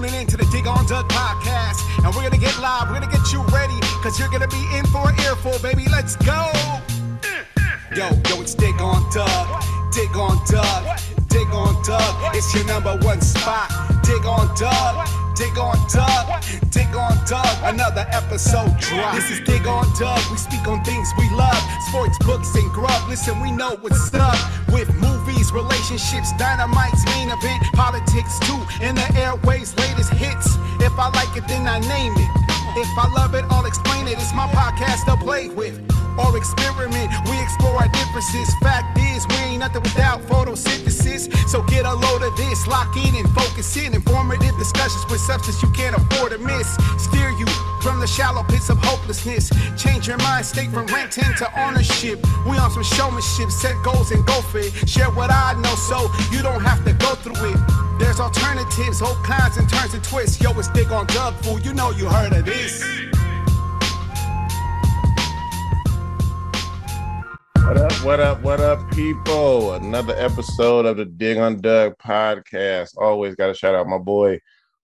tuning in to the Dig on Doug podcast. And we're gonna get live, we're gonna get you ready, cause you're gonna be in for an earful, baby. Let's go! Yo, yo, it's Dig on Doug. Dig on Doug. Dig on Doug. It's your number one spot. Dig on Doug. Dig on Doug. Dig on Doug. Another episode drop. This is Dig on Doug. We speak on things we love. Sports, books, and grub. Listen, we know what's up with movies, relationships, dynamite's main event, politics too. In the airways, latest hits. If I like it, then I name it. If I love it, I'll explain it. It's my podcast to play with or experiment. We explore our differences. Fact is, we ain't nothing without photosynthesis. So get a load of this, lock in and focus in. Informative discussions with substance you can't afford to miss. Steer you from the shallow pits of hopelessness. Change your mind state from renting to ownership. We on some showmanship, set goals and go for it. Share what I know so you don't have to go through it. There's alternatives, all kinds and turns and twists. Yo, it's Dig on Doug Fool. You know you heard of this. What up, what up, what up, people? Another episode of the Dig on Doug podcast. Always got to shout out my boy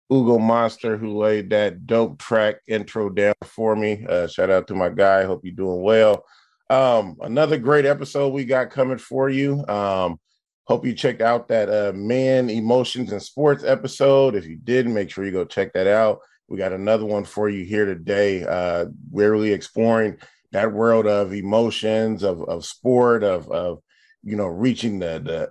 Ugo Monster who laid that dope track intro down for me. Uh, shout out to my guy. Hope you're doing well. Um, another great episode we got coming for you. Um, hope you checked out that uh, Man Emotions and Sports episode. If you didn't, make sure you go check that out. We got another one for you here today. Uh, we're really exploring that world of emotions, of of sport, of of you know reaching the the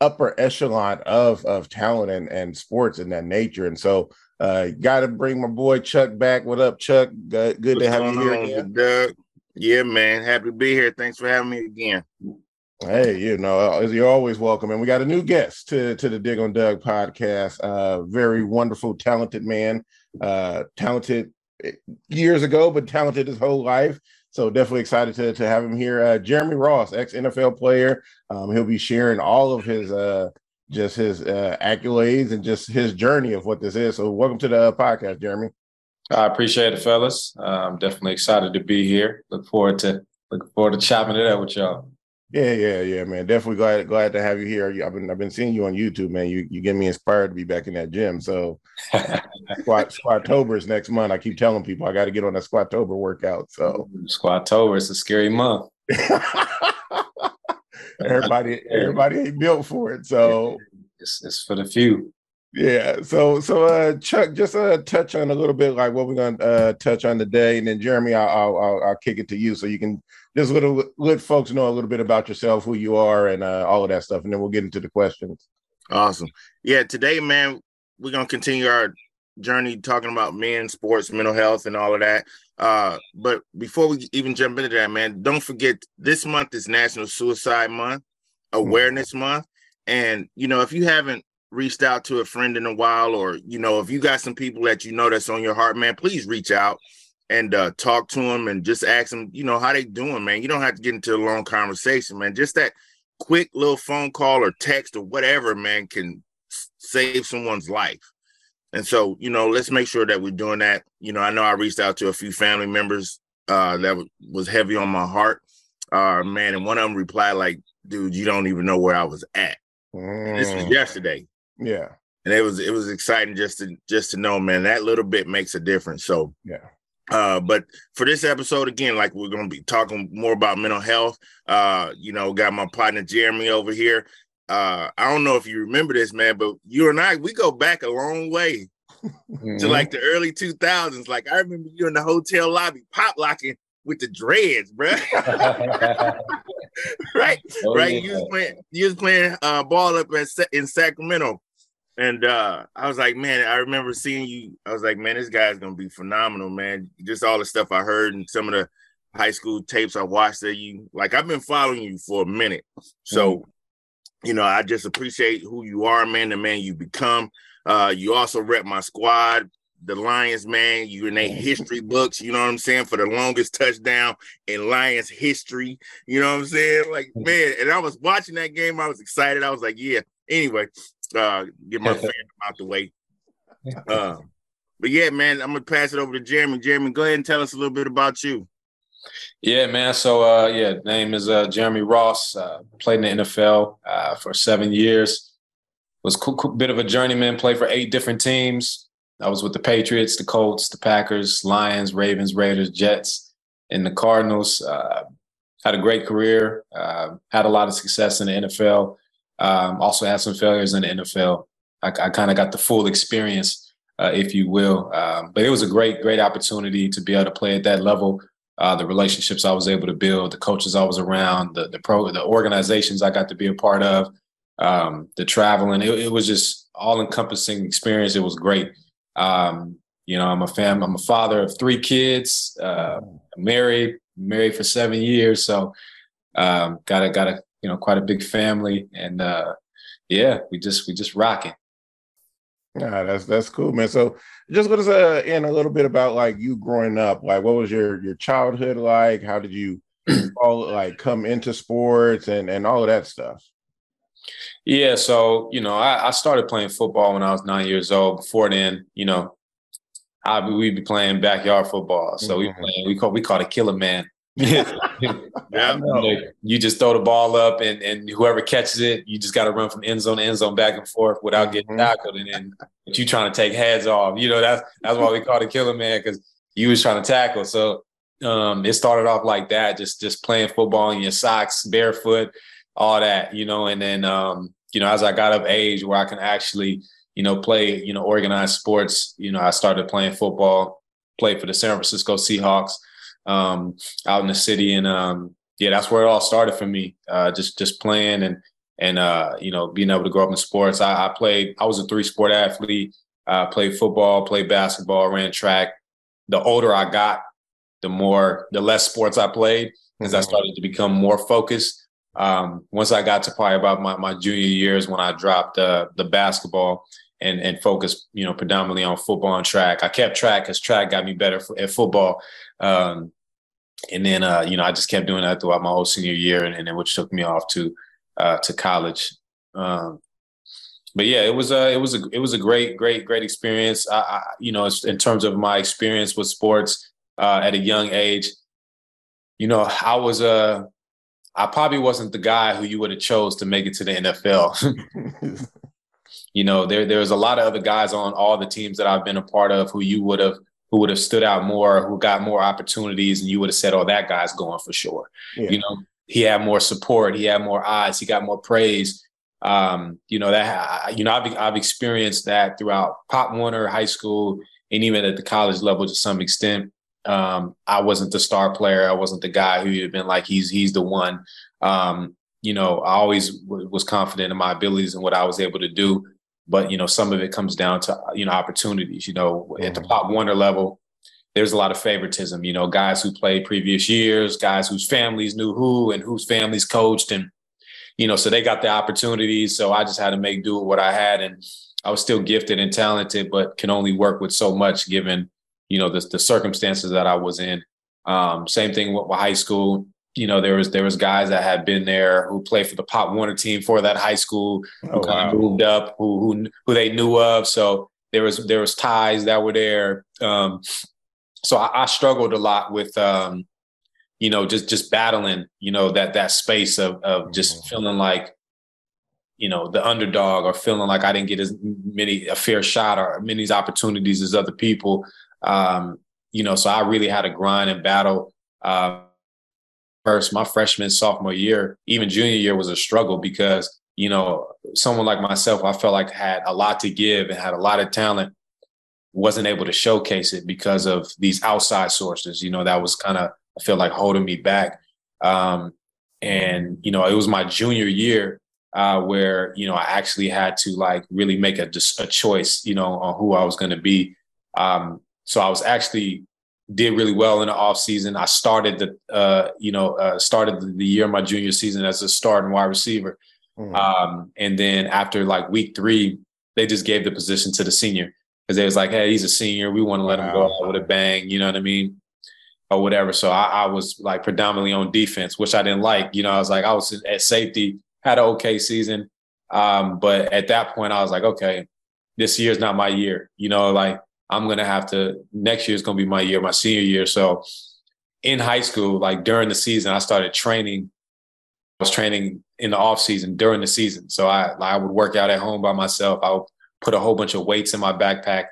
upper echelon of of talent and and sports in that nature. And so, uh, got to bring my boy Chuck back. What up, Chuck? Good, good to have you here again. Doug? Yeah, man. Happy to be here. Thanks for having me again. Hey, you know, as you're always welcome. And we got a new guest to, to the Dig on Doug podcast. Uh, very wonderful, talented man. Uh, talented eh, years ago, but talented his whole life. So definitely excited to, to have him here. Uh, Jeremy Ross, ex NFL player. Um, he'll be sharing all of his uh, just his uh, accolades and just his journey of what this is. So welcome to the uh, podcast, Jeremy. I appreciate it, fellas. I'm definitely excited to be here. Look forward to looking forward to chopping it up with y'all. Yeah, yeah, yeah, man. Definitely glad glad to have you here. I've been I've been seeing you on YouTube, man. You you get me inspired to be back in that gym. So squat Squattober is next month. I keep telling people I got to get on that Squattober workout. So Squattober is a scary month. everybody everybody ain't built for it. So it's, it's for the few. Yeah. So so uh Chuck, just uh touch on a little bit like what we're gonna uh touch on today, and then Jeremy, I'll I'll, I'll kick it to you so you can just little let folks know a little bit about yourself, who you are, and uh, all of that stuff, and then we'll get into the questions. Awesome. Yeah, today, man, we're gonna continue our journey talking about men, sports, mental health, and all of that. Uh, but before we even jump into that, man, don't forget this month is National Suicide Month, Awareness mm-hmm. Month, and you know if you haven't reached out to a friend in a while, or you know, if you got some people that you know that's on your heart, man, please reach out and uh, talk to them and just ask them, you know, how they doing, man. You don't have to get into a long conversation, man. Just that quick little phone call or text or whatever, man, can save someone's life. And so, you know, let's make sure that we're doing that. You know, I know I reached out to a few family members uh, that w- was heavy on my heart, uh, man, and one of them replied like, "Dude, you don't even know where I was at." Mm. This was mm. yesterday. Yeah. And it was it was exciting just to just to know, man, that little bit makes a difference. So yeah. Uh, but for this episode, again, like we're gonna be talking more about mental health. Uh, you know, got my partner Jeremy over here. Uh, I don't know if you remember this, man, but you and I, we go back a long way mm-hmm. to like the early 2000s. Like I remember you in the hotel lobby pop locking with the dreads, bro. right, oh, right. Yeah. You was playing, you was playing uh, ball up at, in Sacramento, and uh, I was like, man, I remember seeing you. I was like, man, this guy's gonna be phenomenal, man. Just all the stuff I heard and some of the high school tapes I watched that you like. I've been following you for a minute, so mm-hmm. you know, I just appreciate who you are, man. The man you become. Uh, you also rep my squad the Lions, man. You in their history books, you know what I'm saying, for the longest touchdown in Lions history. You know what I'm saying? Like, man, and I was watching that game. I was excited. I was like, yeah. Anyway, uh, get my fan out the way. Uh, but yeah, man, I'm gonna pass it over to Jeremy. Jeremy, go ahead and tell us a little bit about you. Yeah, man. So, uh, yeah, name is uh, Jeremy Ross. Uh, played in the NFL uh, for seven years. Was a cool, cool, bit of a journeyman. Played for eight different teams I was with the Patriots, the Colts, the Packers, Lions, Ravens, Raiders, Jets, and the Cardinals. Uh, had a great career. Uh, had a lot of success in the NFL. Um, also had some failures in the NFL. I, I kind of got the full experience, uh, if you will. Um, but it was a great, great opportunity to be able to play at that level. Uh, the relationships I was able to build, the coaches I was around, the the pro, the organizations I got to be a part of, um, the traveling. It, it was just all encompassing experience. It was great. Um, you know, I'm a fam. I'm a father of three kids. Uh, married, married for seven years. So, um, got a got a you know quite a big family, and uh, yeah, we just we just rocking. Yeah, that's that's cool, man. So, just going to uh, in a little bit about like you growing up. Like, what was your your childhood like? How did you all like come into sports and and all of that stuff? Yeah, so you know, I, I, started playing football when I was nine years old. Before then, you know, I we'd be playing backyard football. So mm-hmm. we playing, we call we called it killer man. Yeah, you just throw the ball up, and and whoever catches it, you just got to run from end zone to end zone back and forth without getting mm-hmm. tackled, and then but you trying to take heads off. You know that's that's why we call it killer man because you was trying to tackle. So um, it started off like that, just just playing football in your socks, barefoot all that, you know, and then um, you know, as I got of age where I can actually, you know, play, you know, organized sports, you know, I started playing football, played for the San Francisco Seahawks um, out in the city, and um, yeah, that's where it all started for me. Uh, just just playing and and uh, you know, being able to grow up in sports. I, I played. I was a three sport athlete. I played football, played basketball, ran track. The older I got, the more the less sports I played, as mm-hmm. I started to become more focused um, once I got to probably about my, my junior years when I dropped uh, the basketball and and focused, you know, predominantly on football and track. I kept track because track got me better at football. Um, and then, uh, you know, I just kept doing that throughout my whole senior year, and, and then which took me off to uh, to college. Um, but yeah, it was a it was a it was a great great great experience. I, I you know, in terms of my experience with sports uh, at a young age, you know, I was a uh, probably wasn't the guy who you would have chose to make it to the NFL. you know, there there's a lot of other guys on all the teams that I've been a part of who you would have who would have stood out more, who got more opportunities, and you would have said, "Oh, that guy's going for sure." Yeah. You know, he had more support, he had more eyes, he got more praise. Um, you know that you know I've I've experienced that throughout Pop Warner, high school, and even at the college level to some extent. Um, I wasn't the star player. I wasn't the guy who had been like he's he's the one. Um, you know, I always w- was confident in my abilities and what I was able to do. But you know, some of it comes down to you know opportunities. You know, mm-hmm. at the mm-hmm. Pop Warner level, there's a lot of favoritism. You know, guys who played previous years, guys whose families knew who and whose families coached, and you know, so they got the opportunities. So I just had to make do with what I had, and I was still gifted and talented, but can only work with so much given you know the, the circumstances that I was in. Um, same thing with, with high school. You know, there was there was guys that had been there who played for the Pop Warner team for that high school, who oh, kind of moved up, who who who they knew of. So there was there was ties that were there. Um, so I, I, struggled a lot with um, you know just just battling you know that that space of of just mm-hmm. feeling like you know the underdog or feeling like I didn't get as many a fair shot or many opportunities as other people. Um, you know, so I really had to grind and battle. Uh, first, my freshman, sophomore year, even junior year was a struggle because, you know, someone like myself, I felt like had a lot to give and had a lot of talent, wasn't able to showcase it because of these outside sources, you know, that was kind of, I feel like holding me back. Um, and, you know, it was my junior year uh, where, you know, I actually had to like really make a, a choice, you know, on who I was going to be. Um, so I was actually did really well in the off season. I started the uh, you know uh, started the year my junior season as a starting wide receiver, mm-hmm. um, and then after like week three, they just gave the position to the senior because they was like, hey, he's a senior, we want to let wow. him go out with a bang, you know what I mean, or whatever. So I, I, was like predominantly on defense, which I didn't like. You know, I was like I was at safety, had an okay season, um, but at that point I was like, okay, this year's not my year. You know, like I'm gonna have to next year is gonna be my year, my senior year. So in high school, like during the season, I started training. I was training in the off season during the season. So I I would work out at home by myself. I would put a whole bunch of weights in my backpack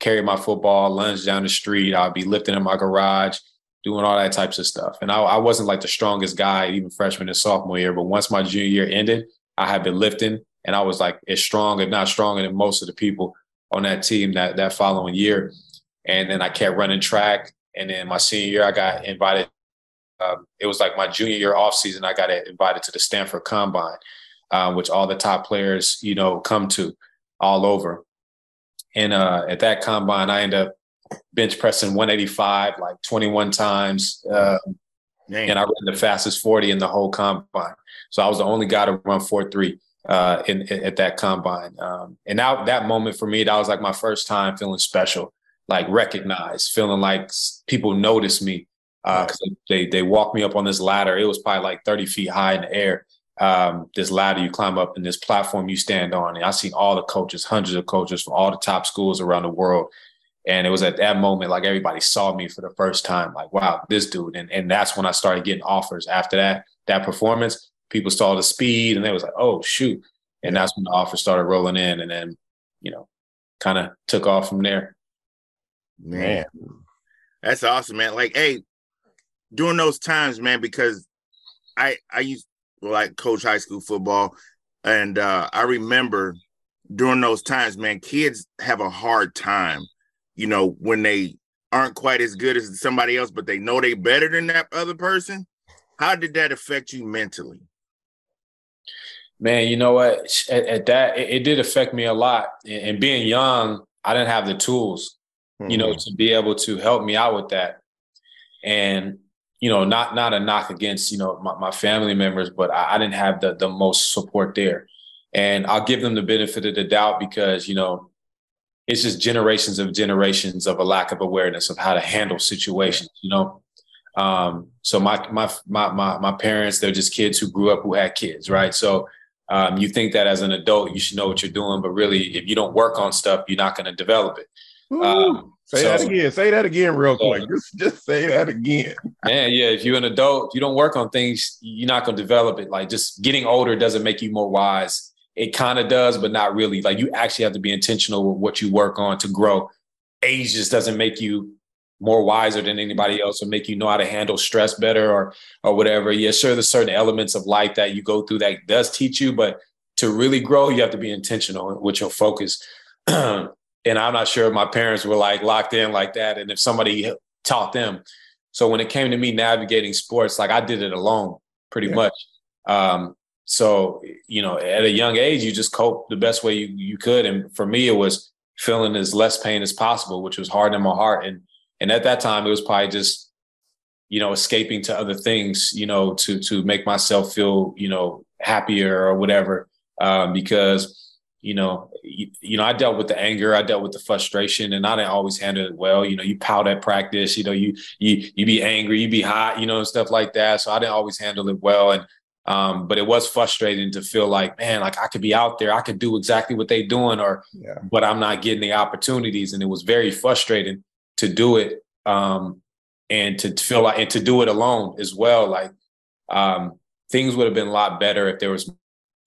carry my football, lunge down the street. I'll be lifting in my garage, doing all that types of stuff. And I, I wasn't like the strongest guy, even freshman and sophomore year. But once my junior year ended, I had been lifting, and I was like as strong, if not stronger than most of the people on that team that that following year. And then I kept running track. And then my senior year, I got invited. Um, it was like my junior year off season. I got invited to the Stanford Combine, uh, which all the top players, you know, come to all over. And uh, at that combine, I ended up bench pressing 185 like 21 times. Uh, and I ran the fastest 40 in the whole combine. So I was the only guy to run 4.3 uh, in, in, at that combine. Um, and now that moment for me, that was like my first time feeling special, like recognized, feeling like people noticed me. Because uh, they they walked me up on this ladder. It was probably like 30 feet high in the air, um, this ladder you climb up and this platform you stand on. And I've seen all the coaches, hundreds of coaches from all the top schools around the world. And it was at that moment, like everybody saw me for the first time, like, wow, this dude. And, and that's when I started getting offers after that, that performance. People saw the speed and they was like, oh, shoot. And that's when the offers started rolling in. And then, you know, kind of took off from there. Man, that's awesome, man. Like, hey, during those times, man, because I I used like coach high school football. And uh, I remember during those times, man, kids have a hard time, you know, when they aren't quite as good as somebody else, but they know they better than that other person. How did that affect you mentally? Man, you know what? At, at that, it, it, did affect me a lot. And, and, being young, I didn't have the tools, mm-hmm. you know, mm-hmm. to be able to help me out with that. And you know, not not a knock against you know my, my family members, but I, I, didn't have the the most support there, and I'll give them the benefit of the doubt because you know it's just generations of generations of a lack of awareness of how to handle situations, you know. Um, so my my my my my parents, they're just kids who grew up who had kids, right? So um, you think that as an adult you should know what you're doing, but really, if you don't work on stuff, you're not going to develop it. Um, Say so, that again. Say that again, real quick. Just, just say that again. Man, yeah. If you're an adult, you don't work on things, you're not going to develop it. Like just getting older doesn't make you more wise. It kind of does, but not really. Like you actually have to be intentional with what you work on to grow. Age just doesn't make you more wiser than anybody else or make you know how to handle stress better or or whatever. Yeah, sure, there's certain elements of life that you go through that does teach you, but to really grow, you have to be intentional with your focus. and I'm not sure if my parents were like locked in like that, and if somebody taught them. So when it came to me navigating sports, like I did it alone pretty yeah. much. Um, so you know, at a young age, you just cope the best way you, you could, and for me, it was feeling as less pain as possible, which was hard in my heart. And and at that time, it was probably just you know escaping to other things, you know, to to make myself feel you know happier or whatever, um, because you know, you, you, know, I dealt with the anger, I dealt with the frustration, and I didn't always handle it well. You know, you pout at practice, you know, you you you be angry, you be hot, you know, and stuff like that. So I didn't always handle it well, and um, but it was frustrating to feel like, man, like I could be out there, I could do exactly what they're doing, or yeah. but I'm not getting the opportunities, and it was very frustrating to do it, um, and to feel like and to do it alone as well. Like um, things would have been a lot better if there was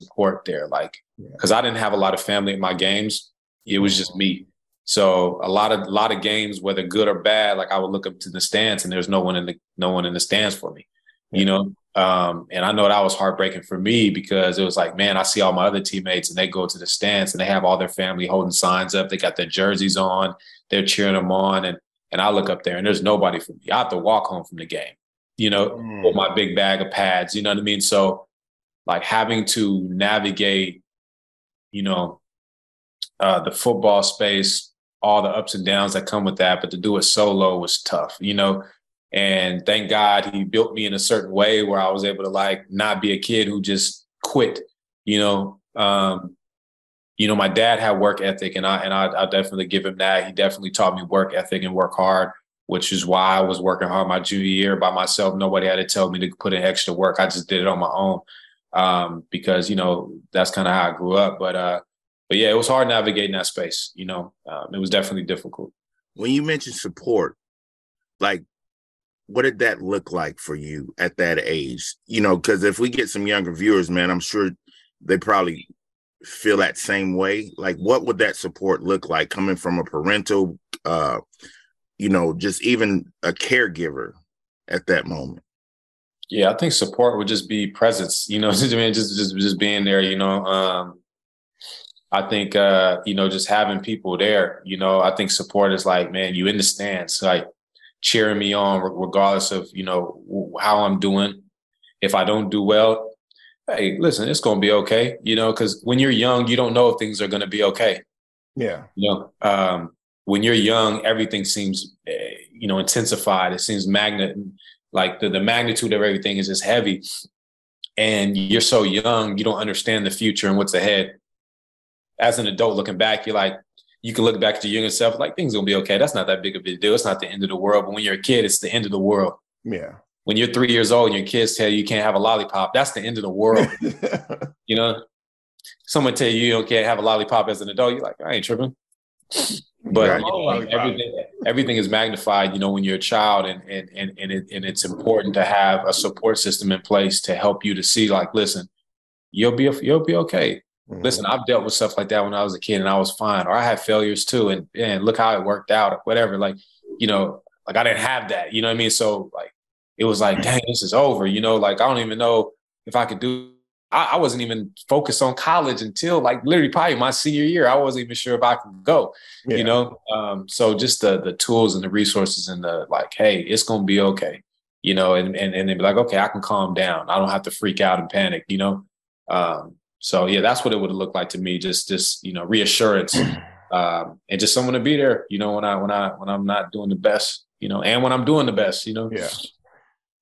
support there. Like because I didn't have a lot of family at my games. It was just me. So a lot of a lot of games, whether good or bad, like I would look up to the stands and there's no one in the no one in the stands for me. You know, um, and I know that was heartbreaking for me because it was like, man, I see all my other teammates and they go to the stands and they have all their family holding signs up. They got their jerseys on, they're cheering them on, and and I look up there and there's nobody for me. I have to walk home from the game, you know, mm. with my big bag of pads. You know what I mean? So, like having to navigate you know, uh, the football space, all the ups and downs that come with that. But to do it solo was tough, you know. And thank God he built me in a certain way where I was able to like not be a kid who just quit, you know. Um, you know, my dad had work ethic, and I and I, I definitely give him that. He definitely taught me work ethic and work hard, which is why I was working hard my junior year by myself. Nobody had to tell me to put in extra work. I just did it on my own um, because you know that's kind of how I grew up. But uh, but yeah, it was hard navigating that space. You know, um, it was definitely difficult. When you mentioned support, like what did that look like for you at that age? You know, because if we get some younger viewers, man, I'm sure they probably feel that same way? Like, what would that support look like coming from a parental, uh, you know, just even a caregiver at that moment? Yeah, I think support would just be presence. You know, I mean, just just just being there. You know, um, I think uh, you know, just having people there. You know, I think support is like, man, you in the stands, like cheering me on, regardless of you know how I'm doing. If I don't do well, hey, listen, it's going to be okay, you know, because when you're young, you don't know if things are going to be okay. Yeah. You know, um, when you're young, everything seems, eh, you know, intensified. It seems magnet, like the, the magnitude of everything is just heavy. And you're so young, you don't understand the future and what's ahead. As an adult looking back, you're like, you can look back at your younger self, like things gonna be okay. That's not that big of a deal. It's not the end of the world. But when you're a kid, it's the end of the world. Yeah when you're three years old and your kids tell you you can't have a lollipop, that's the end of the world. you know, someone tell you you can't have a lollipop as an adult, you're like, I ain't tripping. But you know, everything everything is magnified, you know, when you're a child, and and and and, it, and it's important to have a support system in place to help you to see, like, listen, you'll be you'll be okay. Mm-hmm. Listen, I've dealt with stuff like that when I was a kid, and I was fine, or I had failures too, and and look how it worked out, or whatever. Like, you know, like I didn't have that, you know what I mean? So like it was like, dang, this is over. You know, like I don't even know if I could do. I, I, wasn't even focused on college until like literally probably my senior year. I wasn't even sure if I could go. Yeah. You know, um, so just the the tools and the resources and the like, hey, it's gonna be okay. You know, and and and then be like, okay, I can calm down. I don't have to freak out and panic. You know, um, so yeah, that's what it would have looked like to me. Just just you know, reassurance. Um, and just someone to be there, you know, when I when I when I'm not doing the best, you know, and when I'm doing the best, you know. Yeah.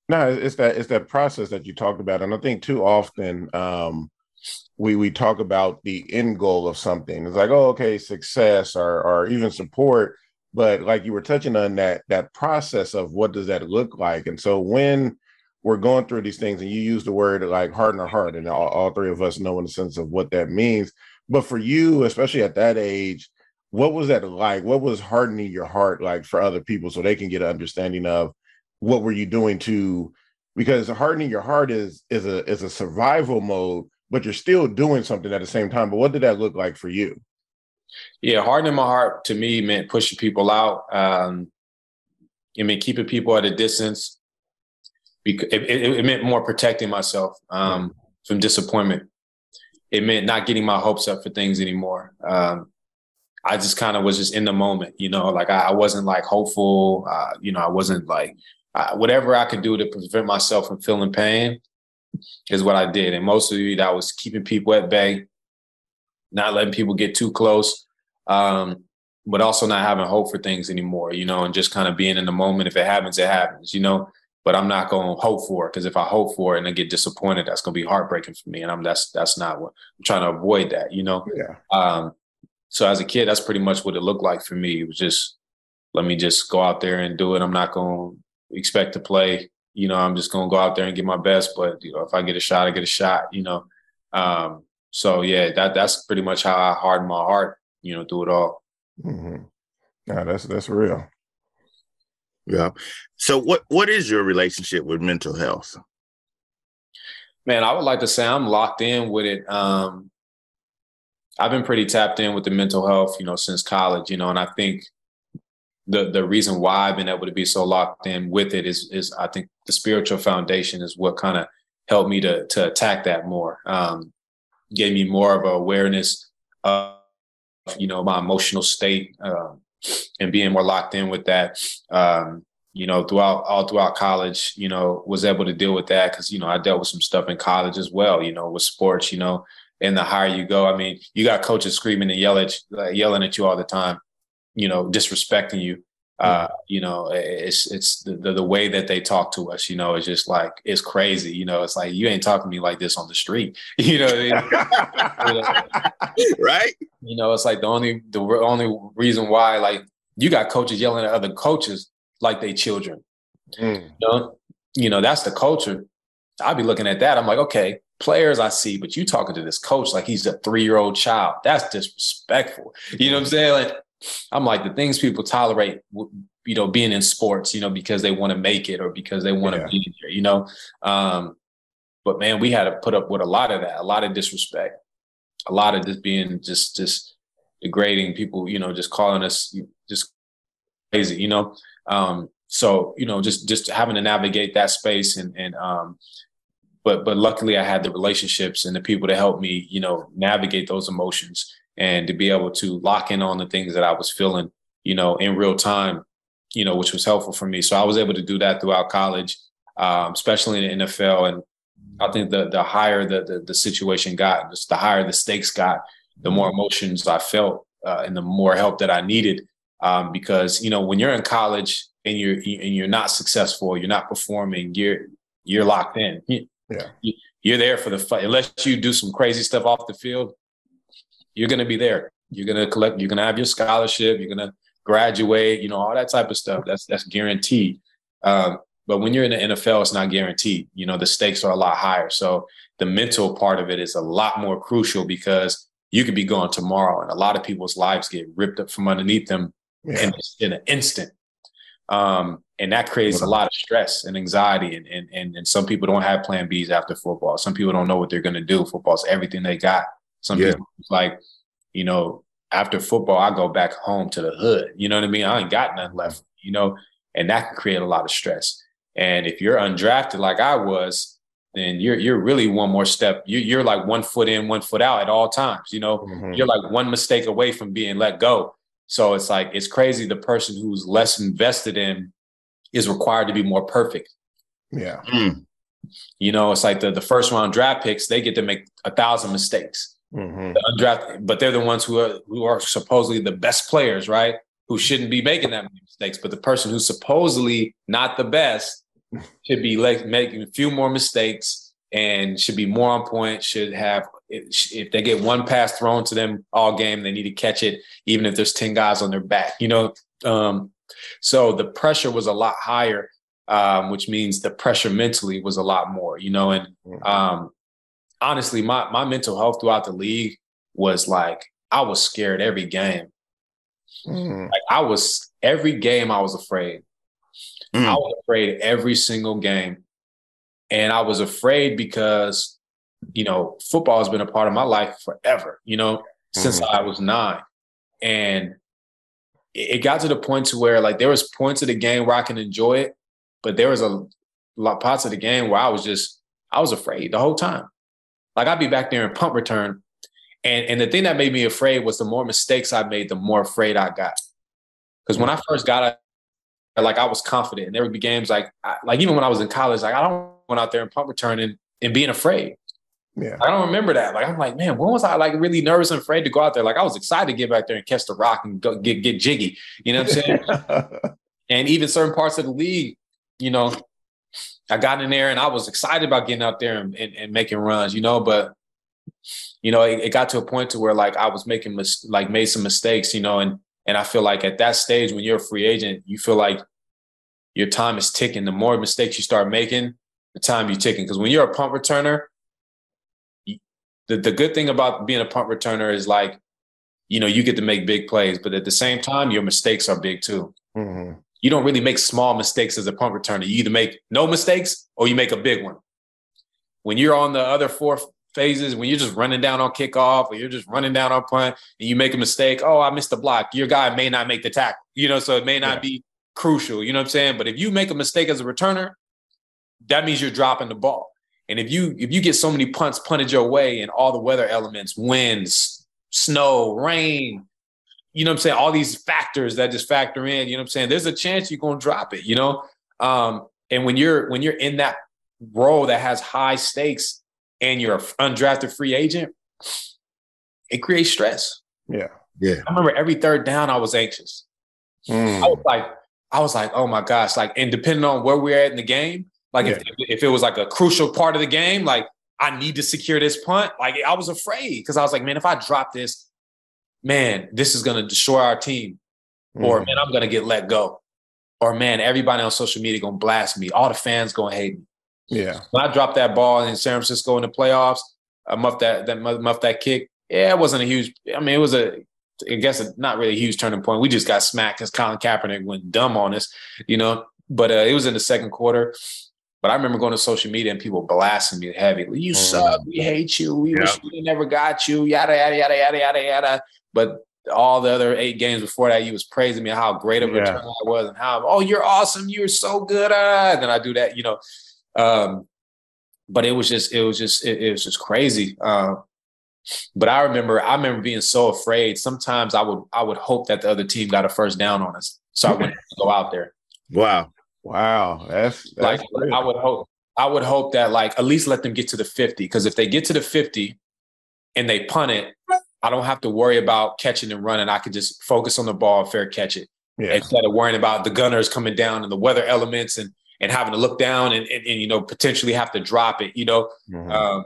No, it's that it's that process that you talked about, and I think too often um, we we talk about the end goal of something. It's like, oh, okay, success or or even support, but like you were touching on that that process of what does that look like, and so when we're going through these things, and you use the word like harden our heart, and all, all three of us know in the sense of what that means. But for you, especially at that age, what was that like? What was hardening your heart like for other people so they can get an understanding of what were you doing to because hardening your heart is is a is a survival mode but you're still doing something at the same time but what did that look like for you yeah hardening my heart to me meant pushing people out um i mean keeping people at a distance because it, it, it meant more protecting myself um from disappointment it meant not getting my hopes up for things anymore um I just kind of was just in the moment, you know, like I, I wasn't like hopeful, uh, you know, I wasn't like whatever I could do to prevent myself from feeling pain is what I did. And mostly that was keeping people at bay, not letting people get too close, um, but also not having hope for things anymore, you know, and just kind of being in the moment. If it happens, it happens, you know. But I'm not going to hope for it because if I hope for it and I get disappointed, that's going to be heartbreaking for me. And I'm that's that's not what I'm trying to avoid. That you know. Yeah. Um, so as a kid, that's pretty much what it looked like for me. It was just let me just go out there and do it. I'm not going to expect to play. You know, I'm just gonna go out there and get my best. But you know, if I get a shot, I get a shot. You know, um, so yeah, that that's pretty much how I harden my heart. You know, through it all. Mm-hmm. Yeah, that's that's real. Yeah. So what what is your relationship with mental health? Man, I would like to say I'm locked in with it. Um, I've been pretty tapped in with the mental health, you know, since college, you know, and I think the the reason why I've been able to be so locked in with it is is I think the spiritual foundation is what kind of helped me to to attack that more. Um, gave me more of a awareness of you know my emotional state um, and being more locked in with that. Um, you know, throughout all throughout college, you know, was able to deal with that because you know I dealt with some stuff in college as well. You know, with sports, you know, and the higher you go, I mean, you got coaches screaming and yelling, yelling at you all the time you know, disrespecting you. Uh, you know, it's it's the, the, the way that they talk to us. You know, it's just like it's crazy. You know, it's like you ain't talking to me like this on the street. You know, you know, right? You know, it's like the only the only reason why like you got coaches yelling at other coaches like they children. Mm. You know, you know that's the culture. I'd be looking at that. I'm like, okay, players I see, but you talking to this coach like he's a three year old child. That's disrespectful. You know what I'm saying? Like I'm like the things people tolerate, you know, being in sports, you know, because they want to make it or because they want to yeah. be there, you know. Um, but man, we had to put up with a lot of that, a lot of disrespect. A lot of this being just just degrading people, you know, just calling us just crazy, you know. Um, so you know, just just having to navigate that space and and um, but but luckily I had the relationships and the people to help me, you know, navigate those emotions and to be able to lock in on the things that I was feeling, you know, in real time, you know, which was helpful for me. So I was able to do that throughout college, um, especially in the NFL. And I think the the higher the the, the situation got, just the higher the stakes got, the more emotions I felt uh, and the more help that I needed. Um, because you know, when you're in college and you're and you're not successful, you're not performing, you're you're locked in. Yeah. You're there for the fight. Unless you do some crazy stuff off the field, you're going to be there. You're going to collect, you're going to have your scholarship, you're going to graduate, you know, all that type of stuff. That's that's guaranteed. Um, but when you're in the NFL, it's not guaranteed. You know, the stakes are a lot higher. So the mental part of it is a lot more crucial because you could be gone tomorrow and a lot of people's lives get ripped up from underneath them yeah. in, in an instant. Um, and that creates a lot of stress and anxiety and, and and and some people don't have plan b's after football some people don't know what they're going to do football's everything they got some yeah. people like you know after football i go back home to the hood you know what i mean i ain't got nothing left you know and that can create a lot of stress and if you're undrafted like i was then you're you're really one more step you, you're like one foot in one foot out at all times you know mm-hmm. you're like one mistake away from being let go so it's like it's crazy the person who's less invested in is required to be more perfect. Yeah. Mm. You know, it's like the, the first round draft picks, they get to make a thousand mistakes. Mm-hmm. The undrafted, but they're the ones who are who are supposedly the best players, right? Who shouldn't be making that many mistakes. But the person who's supposedly not the best should be like making a few more mistakes and should be more on point, should have if they get one pass thrown to them all game, they need to catch it, even if there's 10 guys on their back. You know, um, so the pressure was a lot higher, um, which means the pressure mentally was a lot more, you know. And mm-hmm. um, honestly, my my mental health throughout the league was like I was scared every game. Mm. Like I was every game I was afraid. Mm. I was afraid every single game. And I was afraid because, you know, football has been a part of my life forever, you know, mm-hmm. since I was nine. And it got to the point to where like there was points of the game where I can enjoy it, but there was a lot parts of the game where I was just I was afraid the whole time. Like I'd be back there in punt return, and and the thing that made me afraid was the more mistakes I made, the more afraid I got. Because when I first got like I was confident, and there would be games like I, like even when I was in college, like I don't went out there and punt return and, and being afraid. Yeah. I don't remember that. Like I'm like, man, when was I like really nervous and afraid to go out there? Like I was excited to get back there and catch the rock and go get get jiggy. You know what I'm saying? and even certain parts of the league, you know, I got in there and I was excited about getting out there and, and, and making runs, you know, but you know, it, it, got to a point to where like I was making mis- like made some mistakes, you know, and and I feel like at that stage when you're a free agent, you feel like your time is ticking. The more mistakes you start making, the time you're ticking. Because when you're a punt returner, the, the good thing about being a punt returner is like, you know, you get to make big plays, but at the same time, your mistakes are big too. Mm-hmm. You don't really make small mistakes as a punt returner. You either make no mistakes or you make a big one. When you're on the other four phases, when you're just running down on kickoff or you're just running down on punt and you make a mistake, oh, I missed the block. Your guy may not make the tackle, you know, so it may not yeah. be crucial. You know what I'm saying? But if you make a mistake as a returner, that means you're dropping the ball. And if you if you get so many punts punted your way and all the weather elements, winds, snow, rain, you know what I'm saying? All these factors that just factor in, you know what I'm saying? There's a chance you're gonna drop it, you know? Um, and when you're when you're in that role that has high stakes and you're an undrafted free agent, it creates stress. Yeah. Yeah. I remember every third down I was anxious. Mm. I was like, I was like, oh my gosh, like, and depending on where we're at in the game, like yeah. if, if it was like a crucial part of the game, like I need to secure this punt. Like I was afraid because I was like, man, if I drop this, man, this is gonna destroy our team. Mm. Or man, I'm gonna get let go. Or man, everybody on social media gonna blast me. All the fans gonna hate me. Yeah. When I dropped that ball in San Francisco in the playoffs, I muffed that that muffed that kick. Yeah, it wasn't a huge. I mean, it was a I guess a, not really a huge turning point. We just got smacked because Colin Kaepernick went dumb on us, you know. But uh, it was in the second quarter, But I remember going to social media and people blasting me heavy. You mm. suck. We hate you. We yeah. wish we never got you. Yada yada yada yada yada yada. But all the other eight games before that, you was praising me how great of a yeah. I was and how oh you're awesome. You're so good. Uh, and then I do that, you know. Um, but it was just it was just it, it was just crazy. Uh, but I remember I remember being so afraid. Sometimes I would I would hope that the other team got a first down on us, so I wouldn't go out there. Wow, wow, that's, that's like I would hope I would hope that like at least let them get to the fifty because if they get to the fifty and they punt it, I don't have to worry about catching and running. I can just focus on the ball, fair catch it, yeah. instead of worrying about the gunners coming down and the weather elements and and having to look down and, and, and you know potentially have to drop it. You know, mm-hmm. um,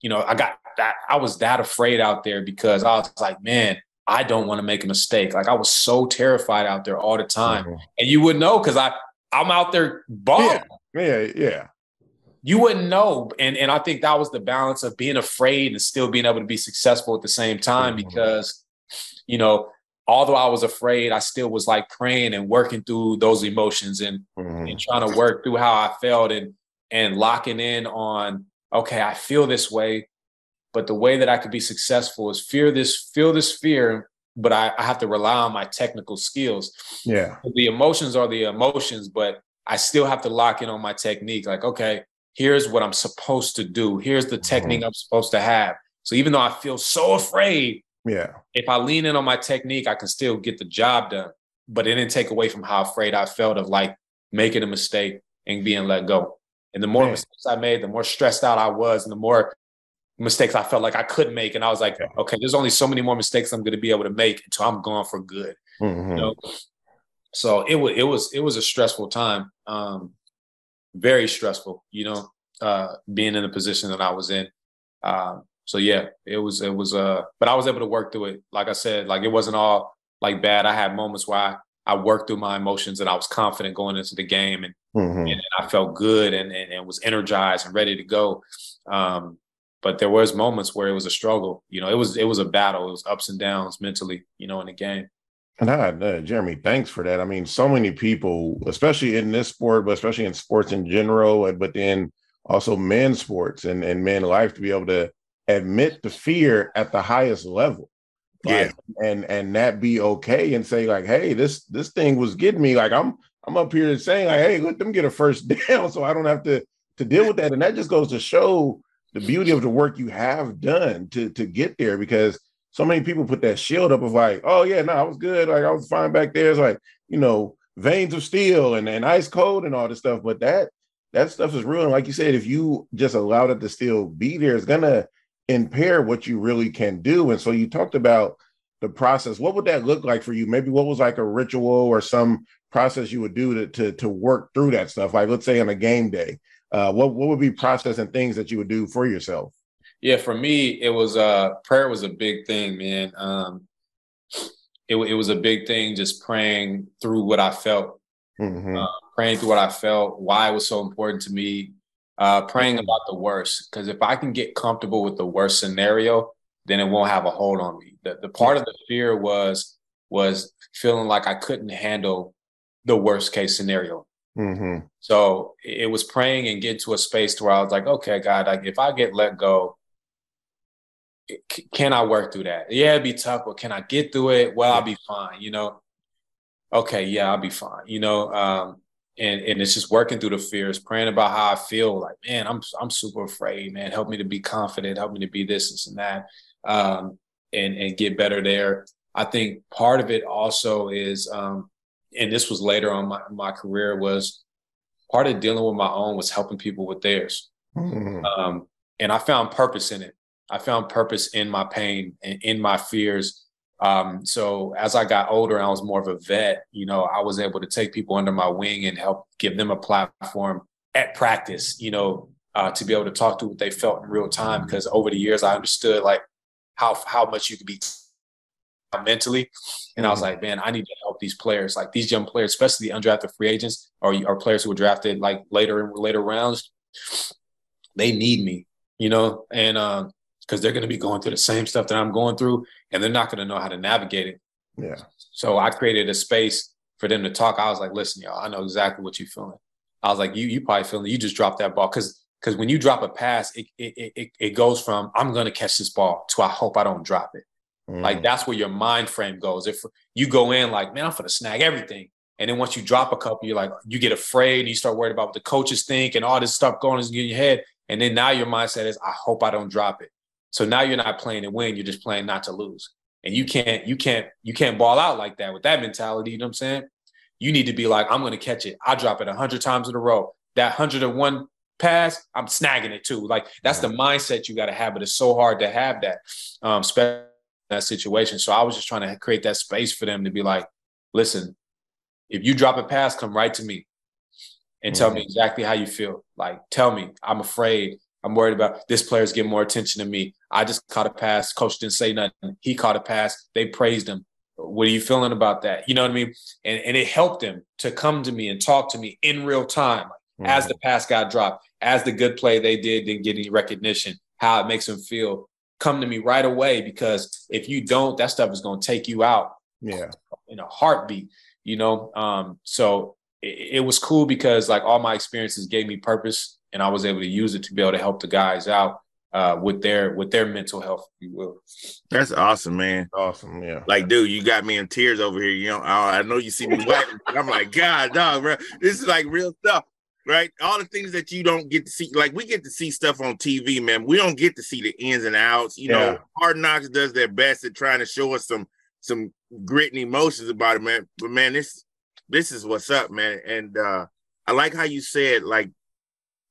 you know, I got that. I was that afraid out there because I was like, man, I don't want to make a mistake. Like I was so terrified out there all the time, mm-hmm. and you would know because I I'm out there balling. Yeah. yeah, yeah. You wouldn't know, and and I think that was the balance of being afraid and still being able to be successful at the same time mm-hmm. because, you know, although I was afraid, I still was like praying and working through those emotions and, mm-hmm. and trying to work through how I felt and and locking in on okay, I feel this way, but the way that I could be successful is fear this, feel this fear, but I, I have to rely on my technical skills. Yeah. The emotions are the emotions, but I still have to lock in on my technique. Like, okay, here's what I'm supposed to do. Here's the technique mm-hmm. I'm supposed to have. So even though I feel so afraid, yeah, if I lean in on my technique, I can still get the job done. But it didn't take away from how afraid I felt of like making a mistake and being let go. And the more Man. mistakes I made, the more stressed out I was, and the more mistakes I felt like I couldn't make. And I was like, okay, there's only so many more mistakes I'm going to be able to make until I'm gone for good. Mm-hmm. You know? So it was it was it was a stressful time, um, very stressful. You know, uh, being in the position that I was in. Um, so yeah, it was it was uh, but I was able to work through it. Like I said, like it wasn't all like bad. I had moments where I, I worked through my emotions and I was confident going into the game and, mm-hmm. and I felt good and, and, and, was energized and ready to go. Um, but there was moments where it was a struggle. You know, it was it was a battle. It was ups and downs mentally. You know, in the game. And I, uh, Jeremy, thanks for that. I mean, so many people, especially in this sport, but especially in sports in general, but then also men's sports and and men life, to be able to admit the fear at the highest level. Like, yeah, and and that be okay and say like, hey, this this thing was getting me. Like I'm I'm up here saying like, hey, let them get a first down, so I don't have to to deal with that. And that just goes to show the beauty of the work you have done to to get there because so many people put that shield up of like, oh yeah, no, I was good, like I was fine back there. It's like, you know, veins of steel and, and ice cold and all this stuff. But that that stuff is real. And like you said, if you just allow it to still be there, it's gonna impair what you really can do. And so you talked about the process. What would that look like for you? Maybe what was like a ritual or some process you would do to to, to work through that stuff? Like let's say on a game day, uh, what what would be process and things that you would do for yourself? Yeah, for me, it was uh prayer was a big thing, man. Um, it it was a big thing, just praying through what I felt, mm-hmm. uh, praying through what I felt, why it was so important to me, uh, praying about the worst. Because if I can get comfortable with the worst scenario, then it won't have a hold on me. The the part of the fear was was feeling like I couldn't handle the worst case scenario. Mm-hmm. So it was praying and getting to a space where I was like, okay, God, like if I get let go, can I work through that? Yeah, it'd be tough, but can I get through it? Well, I'll be fine, you know. Okay, yeah, I'll be fine, you know. Um, and and it's just working through the fears, praying about how I feel. Like, man, I'm I'm super afraid, man. Help me to be confident. Help me to be this, this, and that, um, and and get better there. I think part of it also is um, and this was later on my, my career was part of dealing with my own was helping people with theirs. Mm-hmm. Um, and I found purpose in it. I found purpose in my pain and in my fears. Um, so as I got older and I was more of a vet, you know, I was able to take people under my wing and help give them a platform at practice, you know, uh, to be able to talk to what they felt in real time. Because over the years, I understood like how how much you could be mentally. And I was mm-hmm. like, man, I need to help these players, like these young players, especially the undrafted free agents or, or players who were drafted like later in later rounds. They need me, you know, and because they're going to be going through the same stuff that I'm going through, and they're not going to know how to navigate it. Yeah. So I created a space for them to talk. I was like, listen, y'all, I know exactly what you're feeling. I was like, you you probably feeling you just dropped that ball because because when you drop a pass, it it it, it goes from I'm gonna catch this ball to I hope I don't drop it. Mm. Like that's where your mind frame goes. If you go in like, man, I'm gonna snag everything. And then once you drop a couple, you're like, you get afraid and you start worried about what the coaches think and all this stuff going in your head. And then now your mindset is, I hope I don't drop it. So now you're not playing to win, you're just playing not to lose. And you can't, you can't, you can't ball out like that with that mentality. You know what I'm saying? You need to be like, I'm going to catch it. I drop it a hundred times in a row. That hundred and one pass, I'm snagging it too. Like that's the mindset you got to have. But it's so hard to have that, um, especially that situation. So I was just trying to create that space for them to be like, listen, if you drop a pass, come right to me and tell mm-hmm. me exactly how you feel. Like, tell me, I'm afraid. I'm worried about this player's getting more attention to me. I just caught a pass. Coach didn't say nothing. He caught a pass. They praised him. What are you feeling about that? You know what I mean? And, and it helped him to come to me and talk to me in real time mm-hmm. as the pass got dropped, as the good play they did didn't get any recognition, how it makes him feel. Come to me right away because if you don't, that stuff is going to take you out. Yeah. In a heartbeat, you know? Um, so it, it was cool because like all my experiences gave me purpose and I was able to use it to be able to help the guys out uh, with their with their mental health, if you will. That's awesome, man. Awesome, yeah. Like, dude, you got me in tears over here. You know, I, I know you see me wiping. I'm like, God, dog, bro, this is like real stuff, right? All the things that you don't get to see, like we get to see stuff on TV, man. We don't get to see the ins and outs. You yeah. know, Hard Knocks does their best at trying to show us some some grit and emotions about it, man. But man, this this is what's up, man. And uh I like how you said like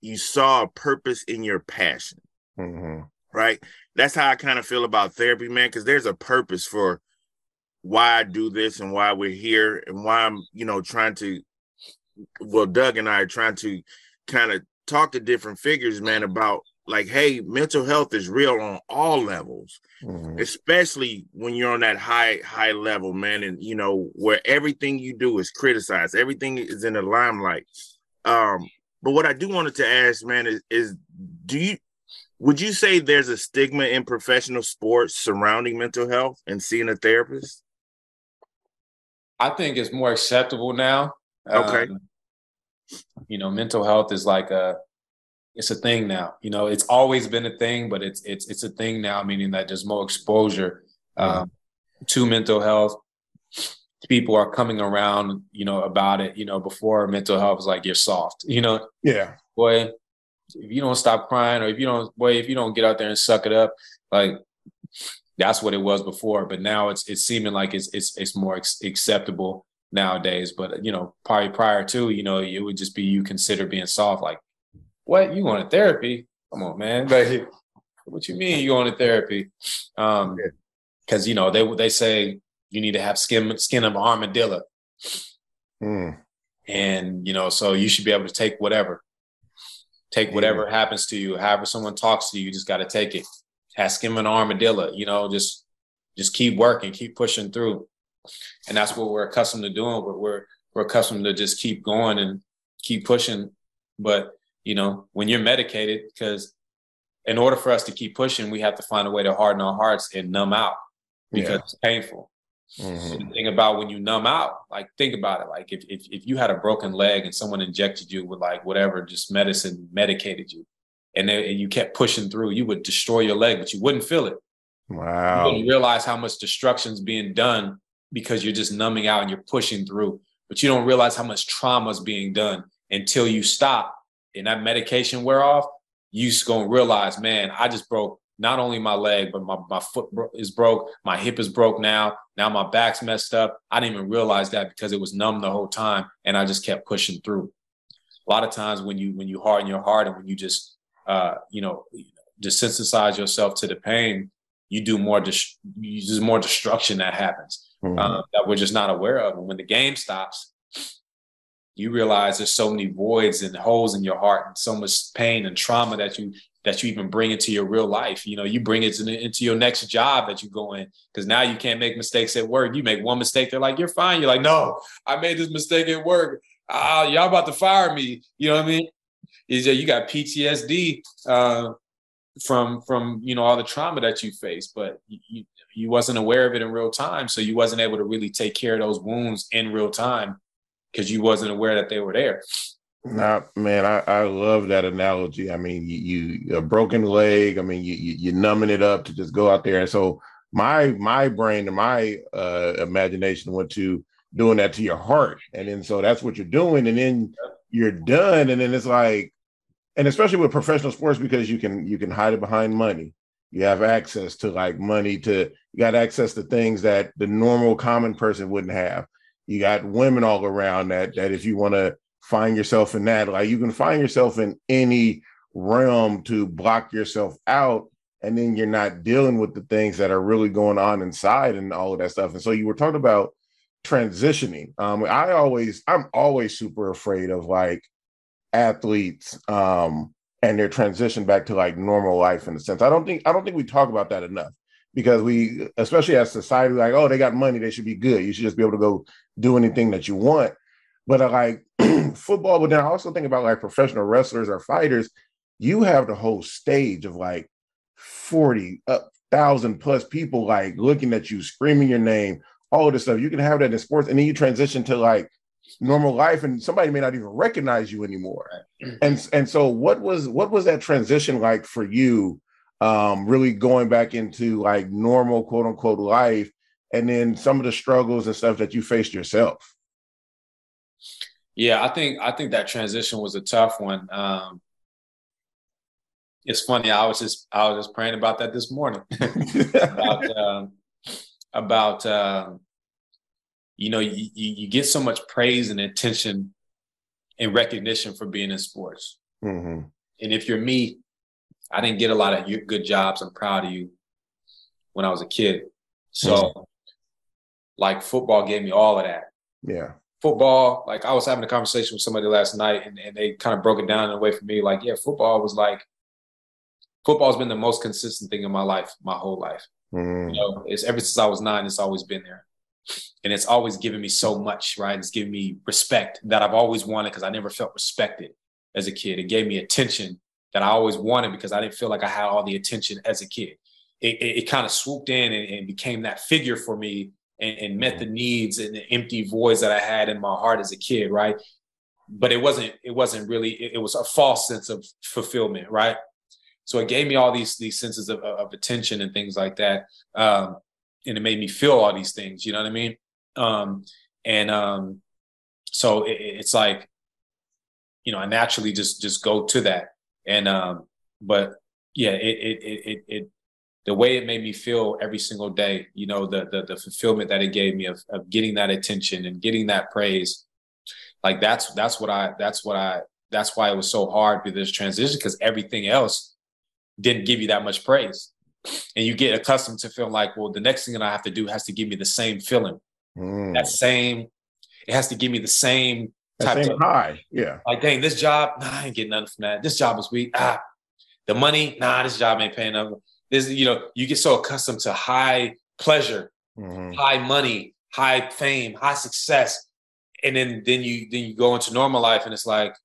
you saw a purpose in your passion. Mm-hmm. Right. That's how I kind of feel about therapy, man, because there's a purpose for why I do this and why we're here and why I'm, you know, trying to well, Doug and I are trying to kind of talk to different figures, man, about like, hey, mental health is real on all levels, mm-hmm. especially when you're on that high, high level, man, and you know, where everything you do is criticized, everything is in the limelight. Um, but what I do wanted to ask, man, is, is do you would you say there's a stigma in professional sports surrounding mental health and seeing a therapist? I think it's more acceptable now. Okay. Um, you know, mental health is like a it's a thing now. You know, it's always been a thing, but it's it's it's a thing now, meaning that there's more exposure um, to mental health. People are coming around, you know, about it. You know, before mental health was like you're soft. You know, yeah, boy. If you don't stop crying, or if you don't, boy, if you don't get out there and suck it up, like that's what it was before. But now it's it's seeming like it's it's it's more ex- acceptable nowadays. But you know, probably prior to, you know, it would just be you consider being soft, like what you going to therapy? Come on, man. Like, what you mean you going to therapy? Um, because you know they they say you need to have skin skin of armadillo, mm. and you know so you should be able to take whatever, take whatever mm. happens to you. However someone talks to you, you just got to take it. Have skin of an armadillo. You know, just just keep working, keep pushing through, and that's what we're accustomed to doing. We're we're, we're accustomed to just keep going and keep pushing, but you know, when you're medicated, because in order for us to keep pushing, we have to find a way to harden our hearts and numb out because yeah. it's painful. Mm-hmm. Think about when you numb out, like think about it. Like if, if if you had a broken leg and someone injected you with like whatever, just medicine medicated you, and, then, and you kept pushing through, you would destroy your leg, but you wouldn't feel it. Wow. You wouldn't realize how much destruction is being done because you're just numbing out and you're pushing through. But you don't realize how much trauma is being done until you stop and that medication wear off, you just gonna realize, man, I just broke not only my leg, but my, my foot bro- is broke, my hip is broke now. Now my back's messed up. I didn't even realize that because it was numb the whole time, and I just kept pushing through. A lot of times when you when you harden your heart and when you just uh, you know desensitize yourself to the pain, you do more. Dis- you, there's more destruction that happens mm-hmm. uh, that we're just not aware of. And when the game stops, you realize there's so many voids and holes in your heart and so much pain and trauma that you that you even bring into your real life. You know, you bring it into, your next job that you go in because now you can't make mistakes at work. You make one mistake, they're like, "You're fine." You're like, "No, I made this mistake at work. Uh, y'all about to fire me." You know what I mean? Is that you got PTSD uh, from from you know all the trauma that you face, but you you wasn't aware of it in real time, so you wasn't able to really take care of those wounds in real time because you wasn't aware that they were there. Nah, man, I, I love that analogy. I mean, you, you a broken leg. I mean, you, you you're numbing it up to just go out there. And so my my brain and my uh, imagination went to doing that to your heart, and then so that's what you're doing, and then you're done, and then it's like, and especially with professional sports because you can you can hide it behind money. You have access to like money to you got access to things that the normal common person wouldn't have. You got women all around that that if you want to find yourself in that. Like you can find yourself in any realm to block yourself out, and then you're not dealing with the things that are really going on inside and all of that stuff. And so you were talking about transitioning. Um, I always, I'm always super afraid of like athletes um and their transition back to like normal life in a sense. I don't think I don't think we talk about that enough because we, especially as society, like, oh, they got money, they should be good. You should just be able to go do anything that you want. But I like football, but then I also think about like professional wrestlers or fighters. You have the whole stage of like 40 thousand plus people like looking at you, screaming your name, all of this stuff. You can have that in sports, and then you transition to like normal life, and somebody may not even recognize you anymore. And and so, what was what was that transition like for you? Um, really going back into like normal quote unquote life, and then some of the struggles and stuff that you faced yourself. Yeah, I think I think that transition was a tough one. Um, it's funny. I was just I was just praying about that this morning about um, about uh, you know you, you get so much praise and attention and recognition for being in sports. Mm-hmm. And if you're me, I didn't get a lot of good jobs. I'm proud of you when I was a kid. So, mm-hmm. like football gave me all of that. Yeah football, like I was having a conversation with somebody last night and, and they kind of broke it down in a way for me. Like, yeah, football was like football's been the most consistent thing in my life, my whole life. Mm. You know, it's ever since I was nine, it's always been there. And it's always given me so much, right? It's given me respect that I've always wanted because I never felt respected as a kid. It gave me attention that I always wanted because I didn't feel like I had all the attention as a kid. It, it, it kind of swooped in and, and became that figure for me and, and met the needs and the empty voids that I had in my heart as a kid, right? But it wasn't, it wasn't really, it, it was a false sense of fulfillment, right? So it gave me all these these senses of, of attention and things like that. Um, and it made me feel all these things, you know what I mean? Um, and um, so it, it's like, you know, I naturally just just go to that. And um, but yeah, it it it it the way it made me feel every single day, you know, the the, the fulfillment that it gave me of, of getting that attention and getting that praise, like that's that's what I that's what I that's why it was so hard with this transition because everything else didn't give you that much praise, and you get accustomed to feeling like, well, the next thing that I have to do has to give me the same feeling, mm. that same, it has to give me the same type same of high, yeah. Like, dang, this job, nah, I ain't getting nothing from that. This job is weak. Ah, the money, nah, this job ain't paying enough there's you know you get so accustomed to high pleasure mm-hmm. high money high fame high success and then then you then you go into normal life and it's like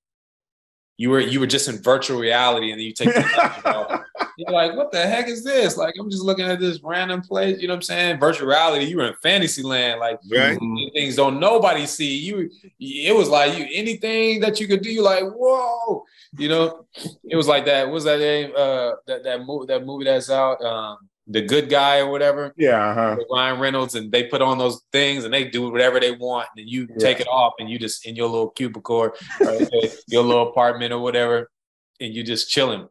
you were you were just in virtual reality and then you take the you're like what the heck is this like i'm just looking at this random place you know what i'm saying virtual reality you were in fantasy land like right. things don't nobody see you it was like you anything that you could do you like whoa you know, it was like that. What was that name? Uh, that that movie that movie that's out. Um, the good guy or whatever. Yeah, uh-huh. Ryan Reynolds, and they put on those things and they do whatever they want, and you yeah. take it off, and you just in your little cubicle or, your little apartment or whatever, and you just chilling.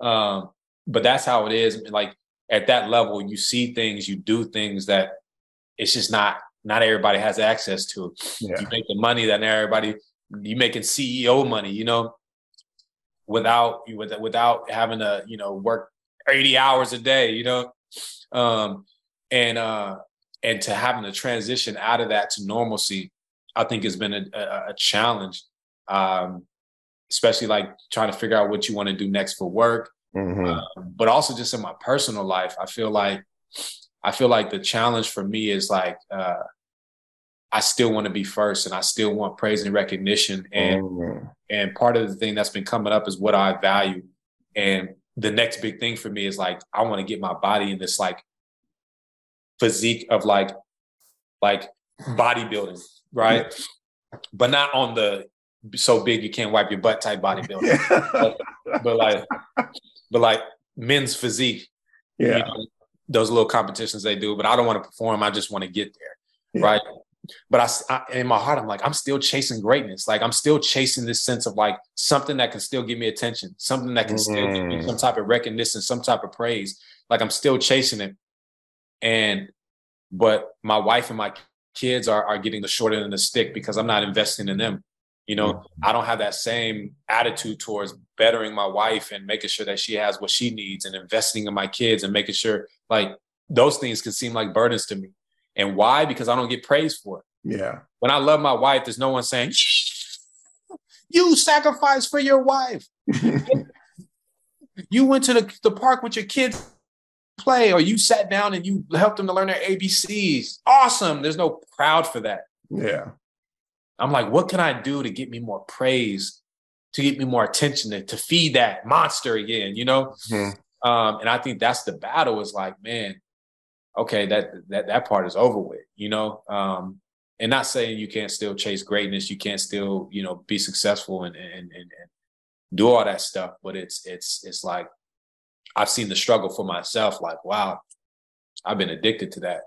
Um, but that's how it is. Like at that level, you see things, you do things that it's just not not everybody has access to. Yeah. You make the money that everybody you making CEO money, you know without without having to you know work 80 hours a day you know um and uh and to having to transition out of that to normalcy i think has been a, a, a challenge um especially like trying to figure out what you want to do next for work mm-hmm. uh, but also just in my personal life i feel like i feel like the challenge for me is like uh I still want to be first and I still want praise and recognition. And mm-hmm. and part of the thing that's been coming up is what I value. And the next big thing for me is like I want to get my body in this like physique of like like bodybuilding, right? But not on the so big you can't wipe your butt type bodybuilder. but, but, like, but like men's physique, yeah, you know, those little competitions they do. But I don't want to perform. I just want to get there, Yeah. right? But I, I, in my heart, I'm like, I'm still chasing greatness. Like I'm still chasing this sense of like something that can still give me attention, something that can still give me Mm. some type of recognition, some type of praise. Like I'm still chasing it. And but my wife and my kids are are getting the short end of the stick because I'm not investing in them. You know, I don't have that same attitude towards bettering my wife and making sure that she has what she needs and investing in my kids and making sure like those things can seem like burdens to me. And why? Because I don't get praised for it. yeah, When I love my wife, there's no one saying, You sacrificed for your wife. You went to the, the park with your kids play, or you sat down and you helped them to learn their ABCs. Awesome. There's no crowd for that. yeah, I'm like, what can I do to get me more praise, to get me more attention, to, to feed that monster again, you know? Mhm. Um, and I think that's the battle is like, man, okay, that that that part is over with, you know. Um, and not saying you can't still chase greatness, you can't still, you know, be successful and and and, and do all that stuff, but it's it's it's like I've seen the struggle for myself, like, wow, I've been addicted to that.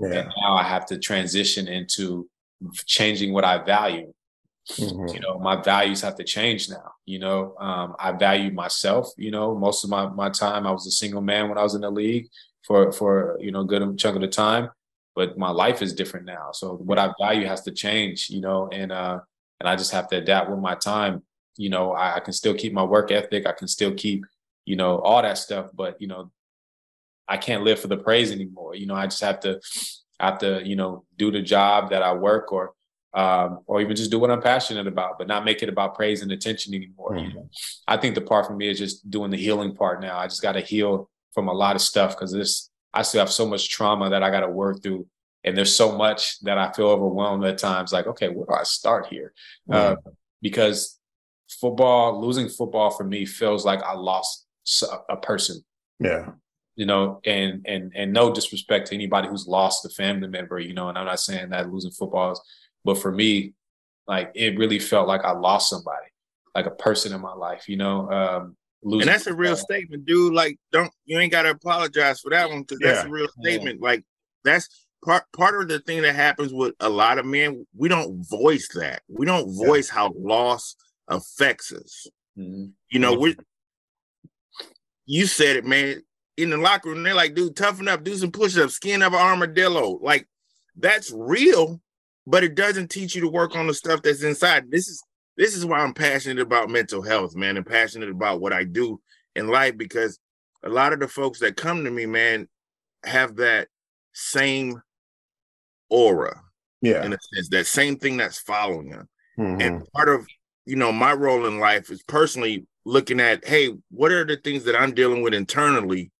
yeah, And now I have to transition into changing what I value Mhm. you know my values have to change now you know um, i value myself you know most of my, my time i was a single man when i was in the league for for you know a good chunk of the time but my life is different now so what i value has to change you know and uh and i just have to adapt with my time you know I, I can still keep my work ethic i can still keep you know all that stuff but you know i can't live for the praise anymore you know i just have to have to you know do the job that i work or um, or even just do what I'm passionate about, but not make it about praise and attention anymore. You know? I think the part for me is just doing the healing part now. I just got to heal from a lot of stuff because this I still have so much trauma that I got to work through, and there's so much that I feel overwhelmed at times. Like, okay, where do I start here? Uh, because football, losing football for me feels like I lost a person yeah, you know, and and and no disrespect to anybody who's lost a family member, you know, and I'm not saying that losing football is, but for me, like it really felt like I lost somebody, like a person in my life, you know. Um losing And that's a real statement, dude. Like, don't you ain't gotta apologize for that one because that's a real statement. Like, that's part part of the thing that happens with a lot of men. We don't voice that. We don't Yeah. voice how loss affects us. Mhm. You know, we you said it, man. In the locker room, they're like, dude, toughen up, do some push-ups, skin of an armadillo. Like, that's real, but it doesn't teach you to work on the stuff that's inside. This is this is why I'm passionate about mental health, man, and passionate about what I do in life because a lot of the folks that come to me, man, have that same aura yeah, in a sense, that same thing that's following them. Mhm. And part of you know my role in life is personally looking at, hey, what are the things that I'm dealing with internally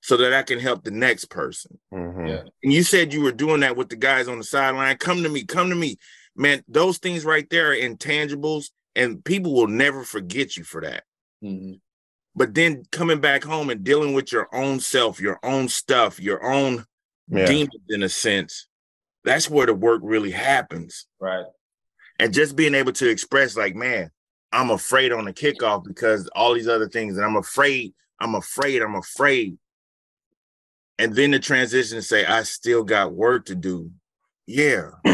so that I can help the next person. Mhm. Yeah. And you said you were doing that with the guys on the sideline. Come to me, come to me. Man, those things right there are intangibles, and people will never forget you for that. Mhm. But then coming back home and dealing with your own self, your own stuff, your own yeah, demons in a sense, that's where the work really happens. Right. And just being able to express, like, man, I'm afraid on the kickoff because all these other things, and I'm afraid, I'm afraid, I'm afraid. And then the transition to say, I still got work to do. Yeah,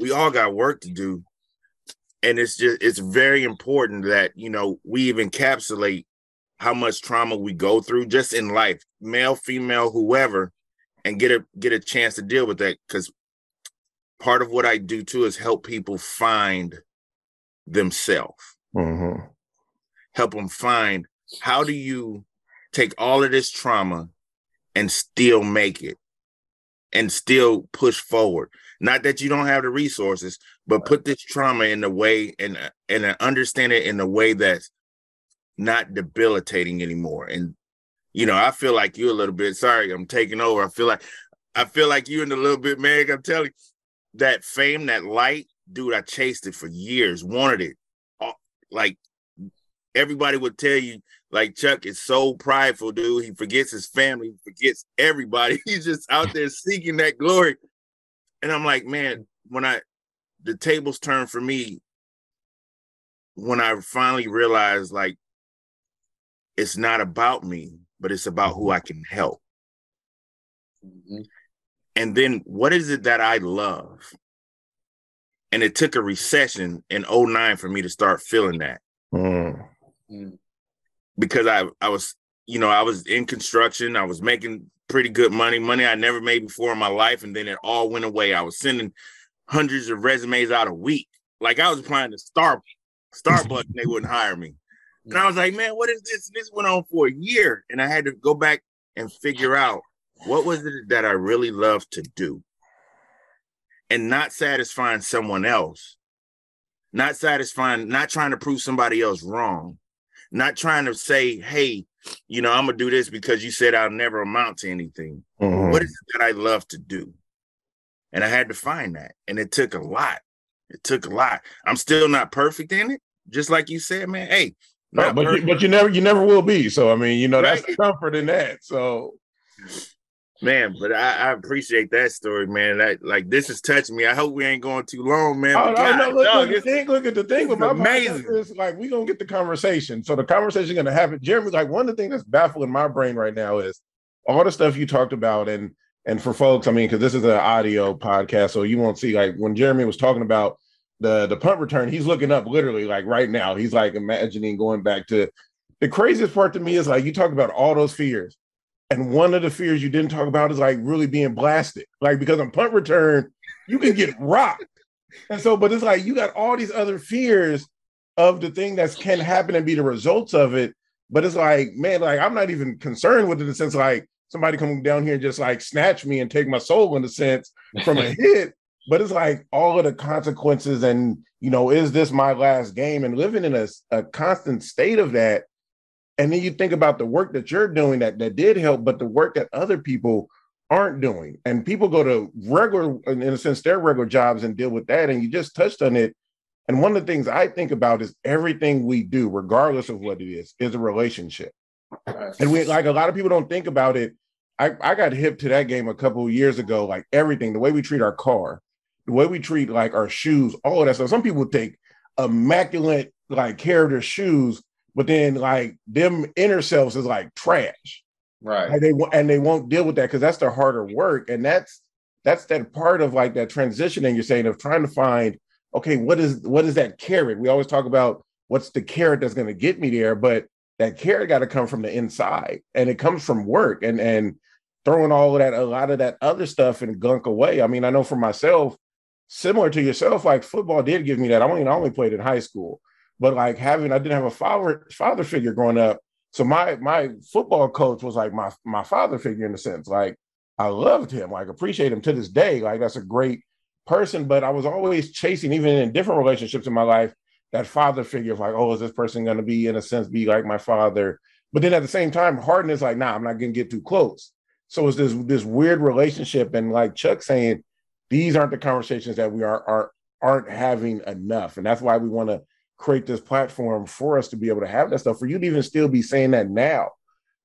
we all got work to do. And it's just, it's very important that, you know, we even encapsulate how much trauma we go through just in life, male, female, whoever, and get a get a chance to deal with that. Cause part of what I do too is help people find themselves, Mhm. help them find how do you take all of this trauma and still make it and still push forward. Not that you don't have the resources, but put this trauma in the way and and understand it in a way that's not debilitating anymore. And you know, I feel like you a little bit. Sorry, I'm taking over. I feel like I feel like you in a little bit, Meg. I'm telling you, that fame, that light, dude. I chased it for years, wanted it. Like everybody would tell you, like Chuck is so prideful, dude. He forgets his family, he forgets everybody. He's just out there seeking that glory. And I'm like, man, when I the tables turn for me, when I finally realized like it's not about me, but it's about who I can help. Mm-hmm. And then what is it that I love? And it took a recession in 09 for me to start feeling that. Mm. Because I I was, you know, I was in construction, I was making pretty good money, money I never made before in my life, and then it all went away. I was sending hundreds of resumes out a week. Like I was applying to Star Starbucks and they wouldn't hire me. And I was like, man, what is this? This went on for a year. And I had to go back and figure out what was it that I really love to do? And not satisfying someone else, not satisfying, not trying to prove somebody else wrong, not trying to say, hey, you know, I'm gonna do this because you said I'll never amount to anything. Mm-hmm. What is it that I love to do? And I had to find that. And it took a lot. It took a lot. I'm still not perfect in it. Just like you said, man. Hey, no, but you, but you never you never will be. So I mean, you know, right. that's the comfort in that. So Man, but I, I, appreciate that story, man. That like this is touching me. I hope we ain't going too long, man. Oh, God, no, look, dog, look, thing, look at the thing with my amazing. Is like we gonna get the conversation. So the conversation is gonna happen. Jeremy, like one of the things that's baffling my brain right now is all the stuff you talked about, and and for folks, I mean, because this is an audio podcast, so you won't see like when Jeremy was talking about the the punt return, he's looking up literally like right now. He's like imagining going back to the craziest part to me is like you talk about all those fears and one of the fears you didn't talk about is like really being blasted. Like because on punt return, you can get rocked. And so, but it's like you got all these other fears of the thing that can happen and be the results of it. But it's like, man, like I'm not even concerned with it in the sense like somebody coming down here and just like snatch me and take my soul in a sense from a hit. But it's like all of the consequences, and you know, is this my last game? And living in a, a constant state of that and then you think about the work that you're doing that that did help but the work that other people aren't doing. And people go to regular in a sense their regular jobs and deal with that and you just touched on it. And one of the things i think about is everything we do regardless of what it is is a relationship. And we like a lot of people don't think about it. I, I got hip to that game a couple years ago like everything the way we treat our car the way we treat like our shoes all of that stuff. Some people take immaculate like care of their shoes but then like them inner selves is like trash. Right. And they and they won't deal with that because that's their harder work and that's that's that part of like that transitioning you're saying of trying to find okay what is what is that carrot? We always talk about what's the carrot that's going to get me there but that carrot got to come from the inside and it comes from work and and throwing all of that a lot of that other stuff and gunk away. I mean i know for myself similar to yourself like football did give me that. I only, I only played in high school but like having I didn't have a father father figure growing up. So my my football coach was like my my father figure in a sense. Like I loved him, like appreciate him to this day. Like that's a great person. But I was always chasing, even in different relationships in my life, that father figure of like, oh, is this person gonna be in a sense be like my father? But then at the same time, Harden is like, nah, I'm not gonna get too close. So it's this this weird relationship, and like Chuck saying, these aren't the conversations that we are are aren't having enough, and that's why we want to create this platform for us to be able to have that stuff. For you to even still be saying that now,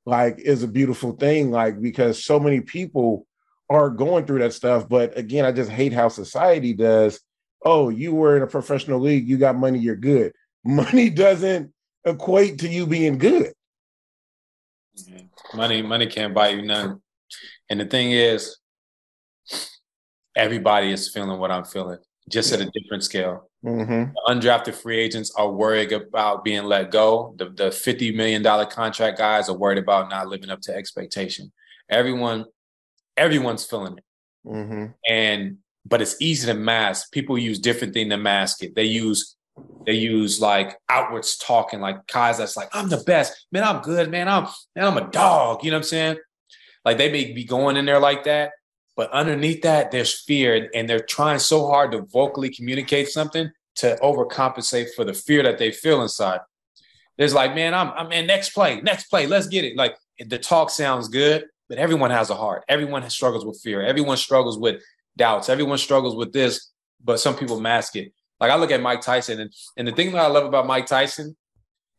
like, is a beautiful thing. Like, because so many people are going through that stuff. But again, I just hate how society does. Oh, you were in a professional league, you got money, you're good. Money doesn't equate to you being good. Mm-hmm. Money, money can't buy you none. And the thing is, everybody is feeling what I'm feeling, just at a different scale. Mm-hmm. undrafted free agents are worried about being let go. The, the $50 million contract guys are worried about not living up to expectation. Everyone, everyone's feeling it. Mm-hmm. And but it's easy to mask. People use different thing to mask it. They use they use like outwards talking, like guys that's like, I'm the best. Man, I'm good, man. I'm man, I'm a dog. You know what I'm saying? Like they may be going in there like that, but underneath that, there's fear, and they're trying so hard to vocally communicate something to overcompensate for the fear that they feel inside. There's like, man, I'm, I'm in next play, next play, let's get it. Like the talk sounds good, but everyone has a heart. Everyone struggles with fear. Everyone struggles with doubts. Everyone struggles with this, but some people mask it. Like I look at Mike Tyson, and, and the thing that I love about Mike Tyson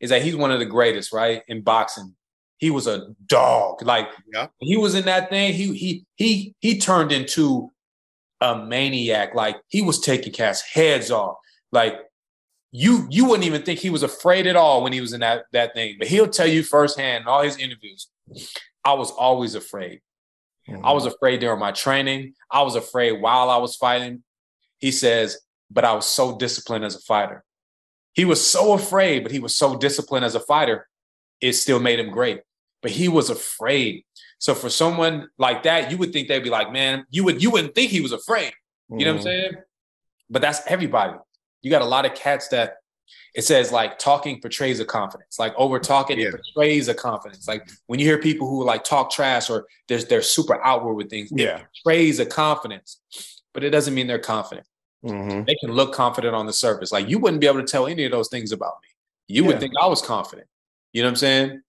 is that he's one of the greatest, right, in boxing he was a dog. Like yeah. he was in that thing. He he he he turned into a maniac. Like he was taking cats heads off. Like you you wouldn't even think he was afraid at all when he was in that that thing. But he'll tell you firsthand in all his interviews, I was always afraid. Mm-hmm. I was afraid during my training. I was afraid while I was fighting. He says, but I was so disciplined as a fighter. He was so afraid, but he was so disciplined as a fighter. It still made him great. But he was afraid. So for someone like that, you would think they'd be like, man, you would you wouldn't think he was afraid. You know what I'm mm-hmm. saying? But that's everybody. You got a lot of cats that it says like talking portrays a confidence. Like over talking, yeah. portrays a confidence. Like when you hear people who like talk trash or they're, they're super outward with things, yeah. it portrays a confidence, but it doesn't mean they're confident. Mm-hmm. They can look confident on the surface. Like you wouldn't be able to tell any of those things about me. You yeah. would think I was confident. You know what I'm saying?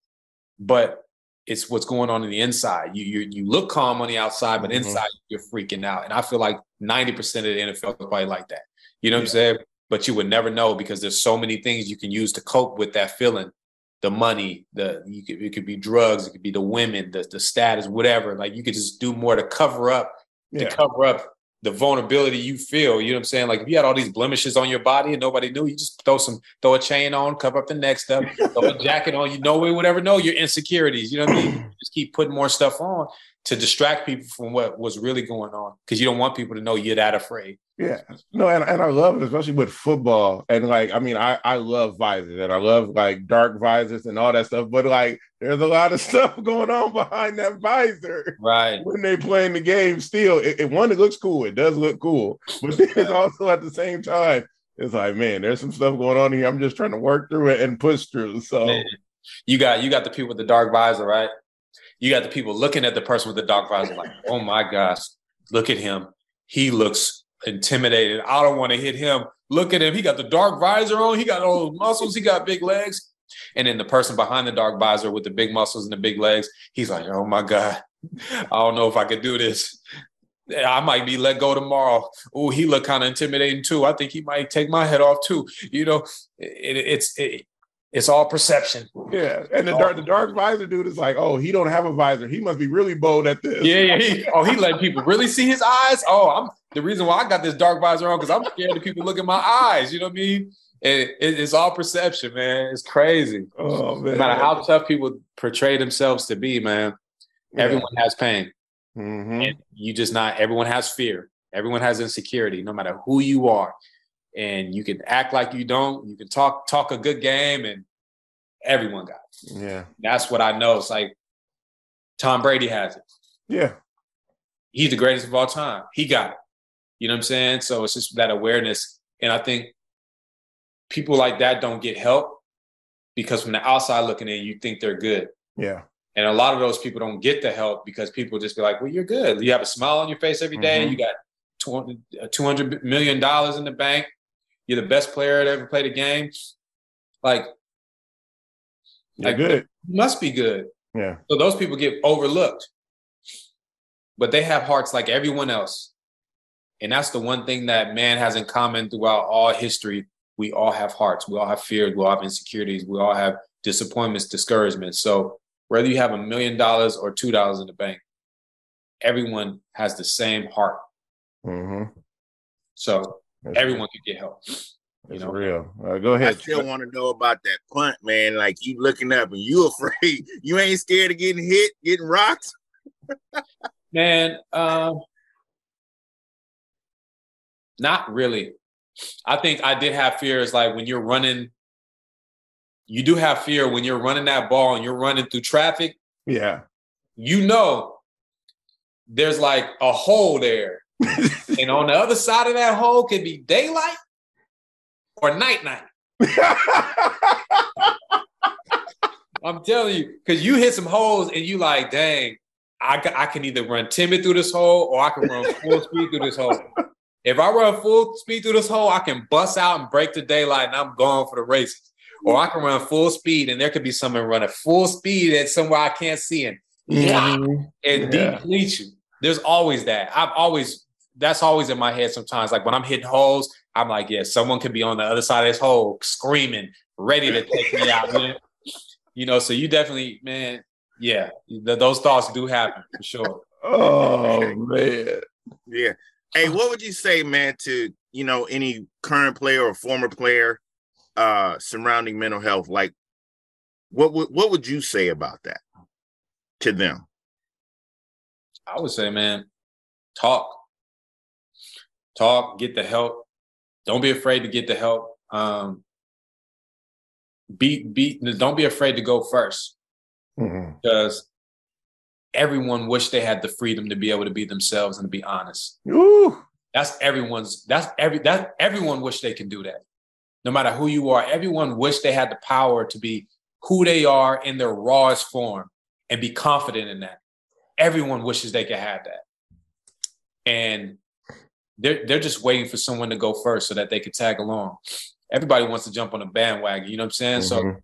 But it's what's going on in the inside. You you you look calm on the outside, but mm-hmm. inside you're freaking out. And I feel like 90% of the NFL is probably like that. You know what yeah. I'm saying? But you would never know because there's so many things you can use to cope with that feeling. The money, the you could, it could be drugs, it could be the women, the the status, whatever. Like you could just do more to cover up, yeah. to cover up the vulnerability you feel. You know what I'm saying? Like if you had all these blemishes on your body and nobody knew, you just throw some, throw a chain on, cover up the neck stuff, throw a jacket on. You know, we would ever know your insecurities. You know what I mean? Just keep putting more stuff on to distract people from what was really going on because you don't want people to know you're that afraid. Yeah, no, and, and I love it, especially with football. And like, I mean, I, I love visors and I love like dark visors and all that stuff. But like, there's a lot of stuff going on behind that visor. Right. When they playing the game, still, it, it one, it looks cool. It does look cool. But then it's also at the same time, it's like, man, there's some stuff going on here. I'm just trying to work through it and push through. So man. you got you got the people with the dark visor, right? You got the people looking at the person with the dark visor, like, oh my gosh, look at him. He looks intimidated. I don't want to hit him. Look at him. He got the dark visor on. He got all those muscles. He got big legs. And then the person behind the dark visor with the big muscles and the big legs, he's like, oh my God, I don't know if I could do this. I might be let go tomorrow. Oh, he looked kind of intimidating too. I think he might take my head off too. You know, it, it's it, it's all perception. Yeah, and the dark, the dark visor dude is like, oh, he don't have a visor. He must be really bold at this. Yeah, yeah. He, oh, he let people really see his eyes. Oh, I'm the reason why I got this dark visor on because I'm scared of people look at my eyes. You know what I mean? it, it's all perception, man. It's crazy. Oh man. No matter how tough people portray themselves to be, man, yeah. everyone has pain. Mm-hmm. You just not. Everyone has fear. Everyone has insecurity. No matter who you are, and you can act like you don't. You can talk talk a good game, and everyone got it. Yeah, that's what I know. It's like Tom Brady has it. Yeah, he's the greatest of all time. He got it. You know what I'm saying? So it's just that awareness, and I think people like that don't get help because from the outside looking in, you think they're good. Yeah. And a lot of those people don't get the help because people just be like, well, you're good. You have a smile on your face every day. Mm-hmm. You got $200 uh, in the bank. You're the best player that ever played a game. Like, you're like, good. You must be good. Yeah. So those people get overlooked. But they have hearts like everyone else. And that's the one thing that man has in common throughout all history we all have hearts, we all have fears, we all have insecurities, we all have disappointments, discouragements. So whether you have a million dollars or two dollars in the bank, everyone has the same heart. Mm-hmm. So That's everyone can get help. You know, real. Uh, go ahead. I still want to know about that punt, man. Like you looking up and you afraid. You ain't scared of getting hit, getting rocked. man, um, not really. I think I did have fears like when you're running, you do have fear when you're running that ball and you're running through traffic. Yeah. You know, there's like a hole there. And on the other side of that hole could be daylight or night night. I'm telling you, because you hit some holes and you like, dang, I, I can either run timid through this hole or I can run full speed through this hole. If I run full speed through this hole, I can bust out and break the daylight and I'm going for the races. Or I can run full speed and there could be someone running full speed at somewhere I can't see and, mm-hmm. and yeah. deplete you. There's always that. I've always, that's always in my head sometimes. Like when I'm hitting holes, I'm like, yeah, someone could be on the other side of this hole screaming, ready to take me out. You know, so you definitely, man, yeah, those thoughts do happen for sure. Oh man. Yeah. Hey, what would you say, man, to you know any current player or former player uh surrounding mental health like what would what would you say about that to them i would say man talk talk get the help. Don't be afraid to get the help. Um be be don't be afraid to go 1st mm-hmm. because everyone wish they had the freedom to be able to be themselves and to be honest. Ooh. that's everyone's that's every that everyone wish they can do that. No matter who you are everyone wish they had the power to be who they are in their rawest form and be confident in that. Everyone wishes they could have that. And they're they're just waiting for someone to go first so that they could tag along. Everybody wants to jump on a bandwagon, you know what I'm saying? Mm-hmm. So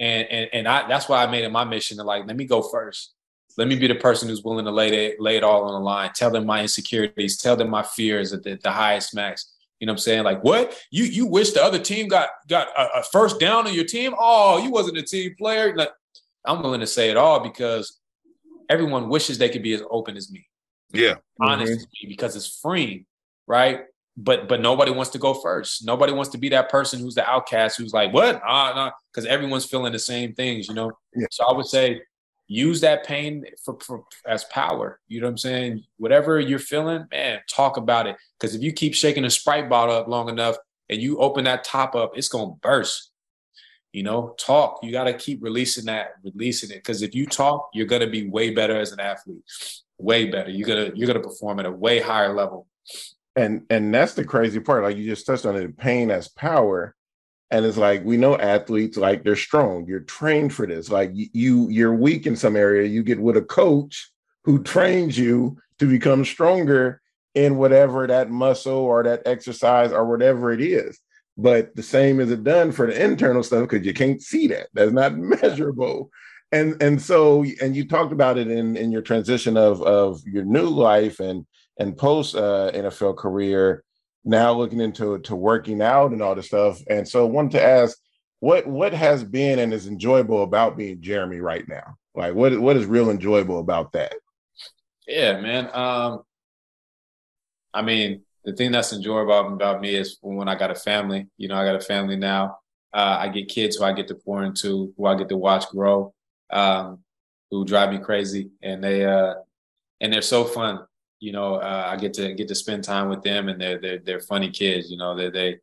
and and and I that's why I made it my mission to like let me go first. Let me be the person who's willing to lay it lay it all on the line. Tell them my insecurities. Tell them my fears at the, the highest max. You know what I'm saying? Like what? You you wish the other team got got a, a first down on your team? Oh, you wasn't a team player. Like I'm willing to say it all because everyone wishes they could be as open as me. Yeah. Honest mm-hmm. as me because it's freeing right? But but nobody wants to go first. Nobody wants to be that person who's the outcast who's like, what? Ah, nah, because everyone's feeling the same things, you know. Yeah. So I would say use that pain for, for, as power. You know what I'm saying? Whatever you're feeling, man, talk about it. Because if you keep shaking a sprite bottle up long enough and you open that top up, it's gonna burst. You know, talk. You got to keep releasing that, releasing it. Because if you talk, you're gonna be way better as an athlete. Way better. You're gonna you're gonna perform at a way higher level and and that's the crazy part like you just touched on it pain as power and it's like we know athletes like they're strong you're trained for this like you you're weak in some area you get with a coach who trains you to become stronger in whatever that muscle or that exercise or whatever it is but the same is it done for the internal stuff because you can't see that that's not measurable and and so and you talked about it in in your transition of of your new life and and post uh, NFL career, now looking into to working out and all this stuff. And so, wanted to ask, what what has been and is enjoyable about being Jeremy right now? Like, what what is real enjoyable about that? Yeah, man. Um, I mean, the thing that's enjoyable about me is when I got a family. You know, I got a family now. Uh, I get kids who I get to pour into, who I get to watch grow, um, who drive me crazy, and they uh, and they're so fun you know, uh, I get to get to spend time with them, and they're they're they're funny kids. You know, they they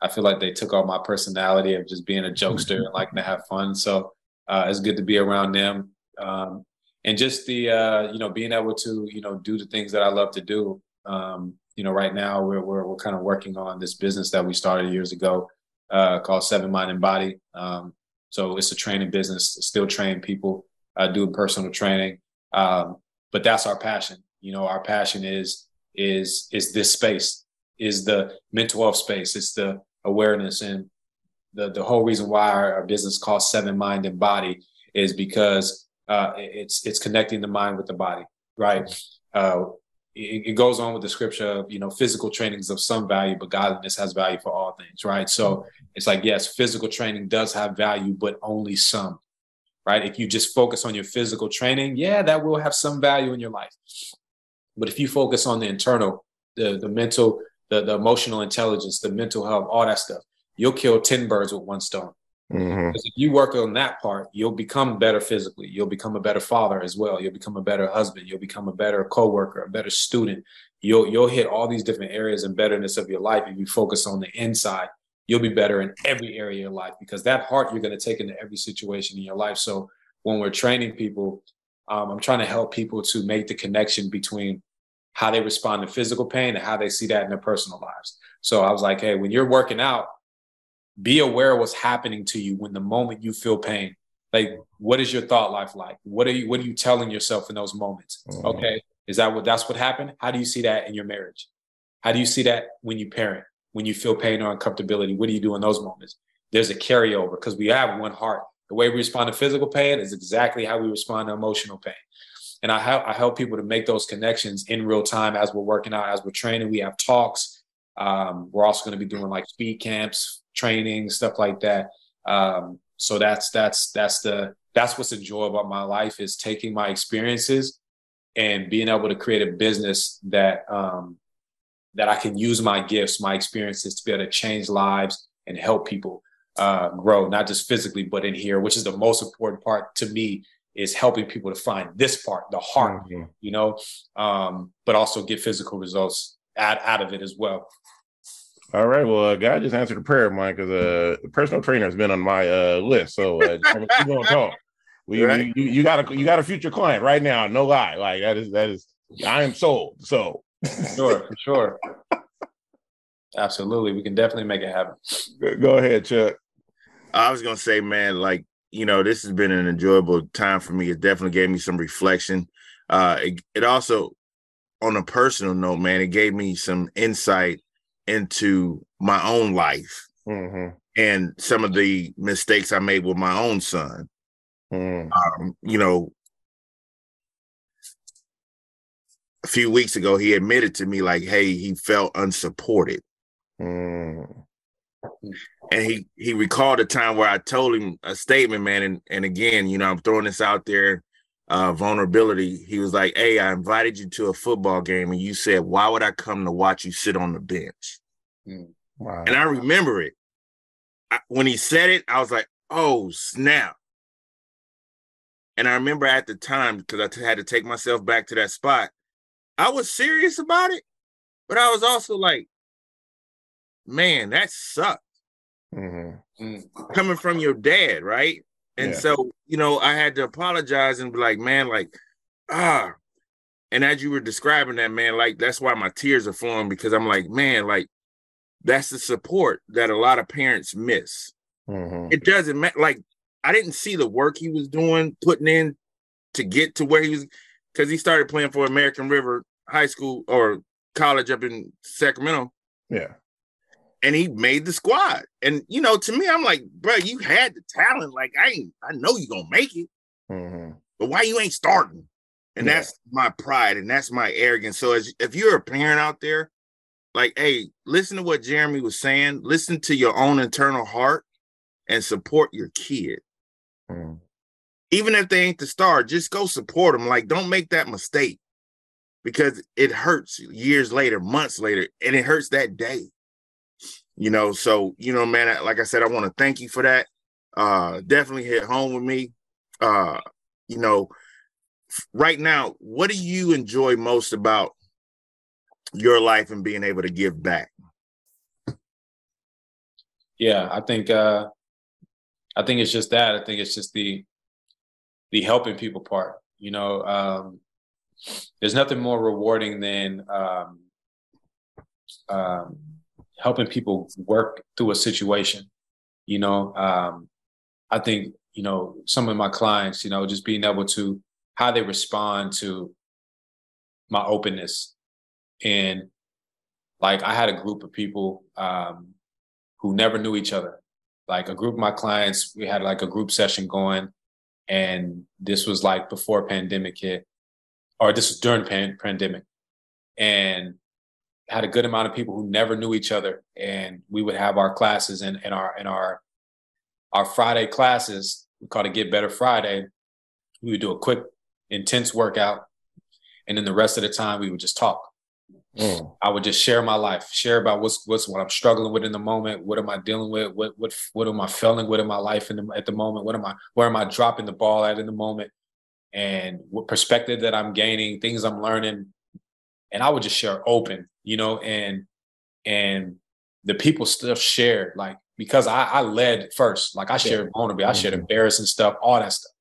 I feel like they took all my personality of just being a jokester and liking to have fun. So uh, it's good to be around them, um, and just the uh, you know being able to you know do the things that I love to do. Um, you know, right now we're we're we're kind of working on this business that we started years ago uh, called Seven Mind and Body. Um, so it's a training business. Still train people, uh, do personal training, um, but that's our passion you know our passion is is is this space is the mental health space it's the awareness. And the the whole reason why our, our business called seven mind and body is because uh, it's it's connecting the mind with the body right? Uh, it, it, goes on with the scripture of you know physical training is of some value but godliness has value for all things right? So it's like yes physical training does have value but only some right? If you just focus on your physical training yeah that will have some value in your life but if you focus on the internal, the the mental, the, the emotional intelligence, the mental health, all that stuff, you'll kill 10 birds with one stone. Mm-hmm. Because if you work on that part, you'll become better physically. You'll become a better father as well. You'll become a better husband. You'll become a better coworker, a better student. You'll you'll hit all these different areas and betterness of your life if you focus on the inside. You'll be better in every area of your life because that heart you're going to take into every situation in your life. So when we're training people, um, I'm trying to help people to make the connection between how they respond to physical pain and how they see that in their personal lives. So I was like, hey, when you're working out, be aware of what's happening to you when the moment you feel pain. Like, what is your thought life like? What are you What are you telling yourself in those moments? Mm-hmm. Okay, is that what that's what happened? How do you see that in your marriage? How do you see that when you parent? When you feel pain or uncomfortability, what do you do in those moments? There's a carryover because we have one heart. The way we respond to physical pain is exactly how we respond to emotional pain. And I help I help people to make those connections in real time as we're working out, as we're training. We have talks. Um, we're also going to be doing like speed camps, training, stuff like that. Um, so that's that's that's the that's what's enjoyable about my life is taking my experiences and being able to create a business that um, that I can use my gifts, my experiences to be able to change lives and help people uh, grow, not just physically, but in here, which is the most important part to me is helping people to find this part, the heart, mm-hmm. you know, um, but also get physical results out, out of it as well. All right. Well, uh, God just answered the prayer of mine because uh, personal trainer has been on my uh, list. So uh, keep going to talk. We, right. we, you, you got a you got a future client right now. No lie. Like that is that is I am sold. So sure, for sure. Absolutely. We can definitely make it happen. Go ahead, Chuck. I was gonna say, man, like, you know, this has been an enjoyable time for me. It definitely gave me some reflection. Uh it, it also on a personal note, man, it gave me some insight into my own life mm-hmm. and some of the mistakes I made with my own son. Mm. Um, you know, a few weeks ago, he admitted to me like, "Hey, he felt unsupported," mm. And he he recalled a time where I told him a statement, man. And and again, you know, I'm throwing this out there, uh, vulnerability. He was like, "Hey, I invited you to a football game, and you said, why would I come to watch you sit on the bench?" Mm. Wow. And I remember it I, when he said it. I was like, "Oh snap!" And I remember at the time because I t- had to take myself back to that spot. I was serious about it, but I was also like, man, that sucked. Mm-hmm. Mm. Coming from your dad, right? And yeah. so, you know, I had to apologize and be like, man, like, ah. And as you were describing that, man, like, that's why my tears are flowing because I'm like, man, like, that's the support that a lot of parents miss. Mm-hmm. It doesn't matter. Like, I didn't see the work he was doing, putting in to get to where he was, because he started playing for American River High School or college up in Sacramento. Yeah. And he made the squad. And you know, to me, I'm like, bro, you had the talent. Like, I ain't, I know you gonna make it. Mm-hmm. But why you ain't starting? And yeah. that's my pride and that's my arrogance. So as if you're a parent out there, like, hey, listen to what Jeremy was saying. Listen to your own internal heart and support your kid. Mm. Even if they ain't the star, just go support them. Like, don't make that mistake because it hurts years later, months later, and it hurts that day. You know, so you know, man, like I said, I want to thank you for that. Uh definitely hit home with me. Uh, you know, right now, what do you enjoy most about your life and being able to give back? Yeah, I think uh I think it's just that. I think it's just the the helping people part. You know, um, there's nothing more rewarding than um, um, helping people work through a situation. You know, um, I think you know some of my clients. You know, just being able to how they respond to my openness, and like I had a group of people um, who never knew each other like a group of my clients, we had like a group session going, and this was like before pandemic hit, or this was during pan- pandemic, and had a good amount of people who never knew each other, and we would have our classes and in, in our in our our Friday classes. We called it Get Better Friday. We would do a quick, intense workout, and then the rest of the time we would just talk. Mm. I would just share my life, share about what's what's what I'm struggling with in the moment. What am I dealing with? What what what am I feeling with in my life in the, at the moment? What am I where am I dropping the ball at in the moment? And what perspective that I'm gaining, things I'm learning, and I would just share open, you know, and and the people still shared like because I, I led first, like I shared yeah. vulnerability, I shared mm-hmm. embarrassing stuff, all that stuff,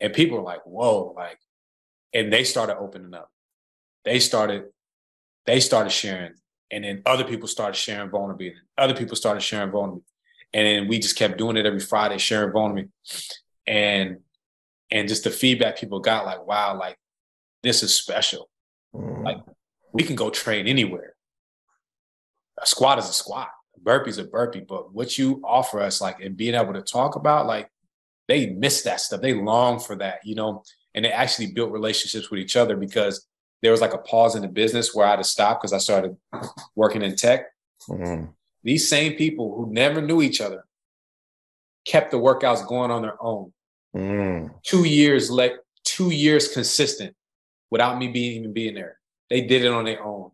and people were like, "Whoa!" Like, and they started opening up. They started they started sharing, and then other people started sharing vulnerability. Other people started sharing vulnerability, and then we just kept doing it every Friday, sharing vulnerability, and and just the feedback people got, like, wow, like this is special. Mm. Like we can go train anywhere. A squat is a squat, a burpee is a burpee, but what you offer us, like, and being able to talk about, like, they miss that stuff. They long for that, you know, and they actually built relationships with each other because there was like a pause in the business where I had to stop because I started working in tech. Mm-hmm. These same people who never knew each other kept the workouts going on their own. Mm. Two years like two years consistent without me being even being there. They did it on their own.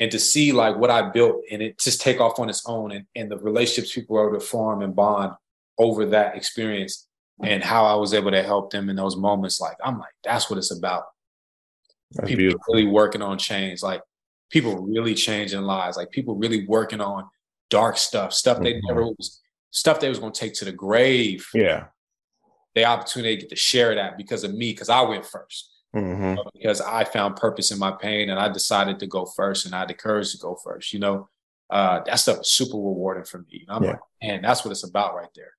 and to see like what I built and it just take off on its own and, and the relationships people were able to form and bond over that experience and how I was able to help them in those moments. Like, I'm like, that's what it's about. That's people beautiful. really working on change, like people really changing lives, like people really working on dark stuff, stuff they Mhm. never was, stuff they was going to take to the grave. Yeah. The opportunity to get to share that because of me, because I went first, hmm because I found purpose in my pain and I decided to go first and I had the courage to go first. You know, uh, that stuff is super rewarding for me. I'm Yeah. like, man, that's what it's about right there.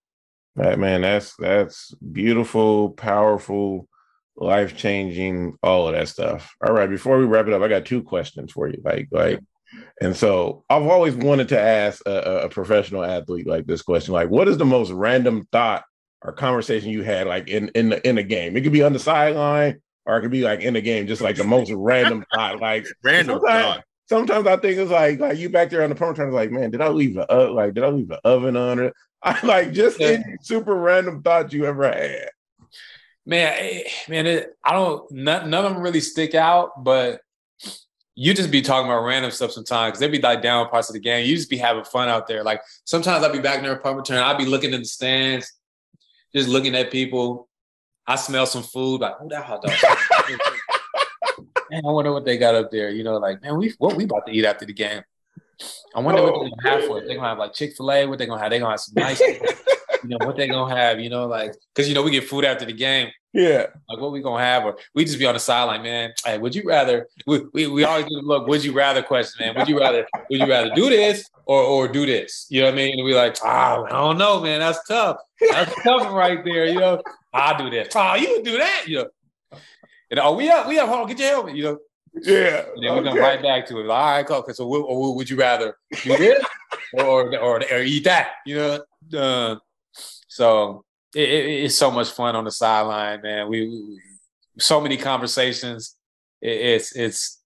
Right, man, that's that's beautiful, powerful, life changing, all of that stuff. All right, before we wrap it up, I got two questions for you. Like, like, and so I've always wanted to ask a, a- a professional athlete like this question: like, what is the most random thought or conversation you had like in in the in a game? It could be on the sideline or it could be like in the game, just like the most random thought. Like, Random sometimes, thought. sometimes I think it's like like you back there on the punt return, like, man, did I leave the uh, like did I leave the oven on it? I like just Yeah. any super random thought you ever had. man, eh, man, it, I don't. None, none of them really stick out, but you just be talking about random stuff sometimes because they be like down parts of the game. You just be having fun out there. Like sometimes I'll be back there at punt return. I'll be looking in the stands, just looking at people. I smell some food. Like, who that hot dog? man, I wonder what they got up there. You know, like, man, we what we about to eat after the game. I wonder what they're gonna have for it. They're gonna have like Chick Fil A. What they gonna have? They gonna have some nice. you know what they gonna have? You know, like because you know we get food after the game. Yeah. Like what we gonna have, or we just be on the sideline, man. Hey, would you rather? We, we, we always do look. Would you rather question, man? Would you rather? Would you rather do this or or do this? You know what I mean? And we like, oh, I don't know, man. That's tough. That's tough right there. You know, I'll do this. Oh, you would do that. You know. And oh, we up, we up. On, get your helmet. You know. Yeah. And then we come right back to it. Like, all right, cool. Okay, so would, or would you rather do this or, or or eat that? You know. Uh, so it, it, it's so much fun on the sideline, man. We, we so many conversations. It, it's it's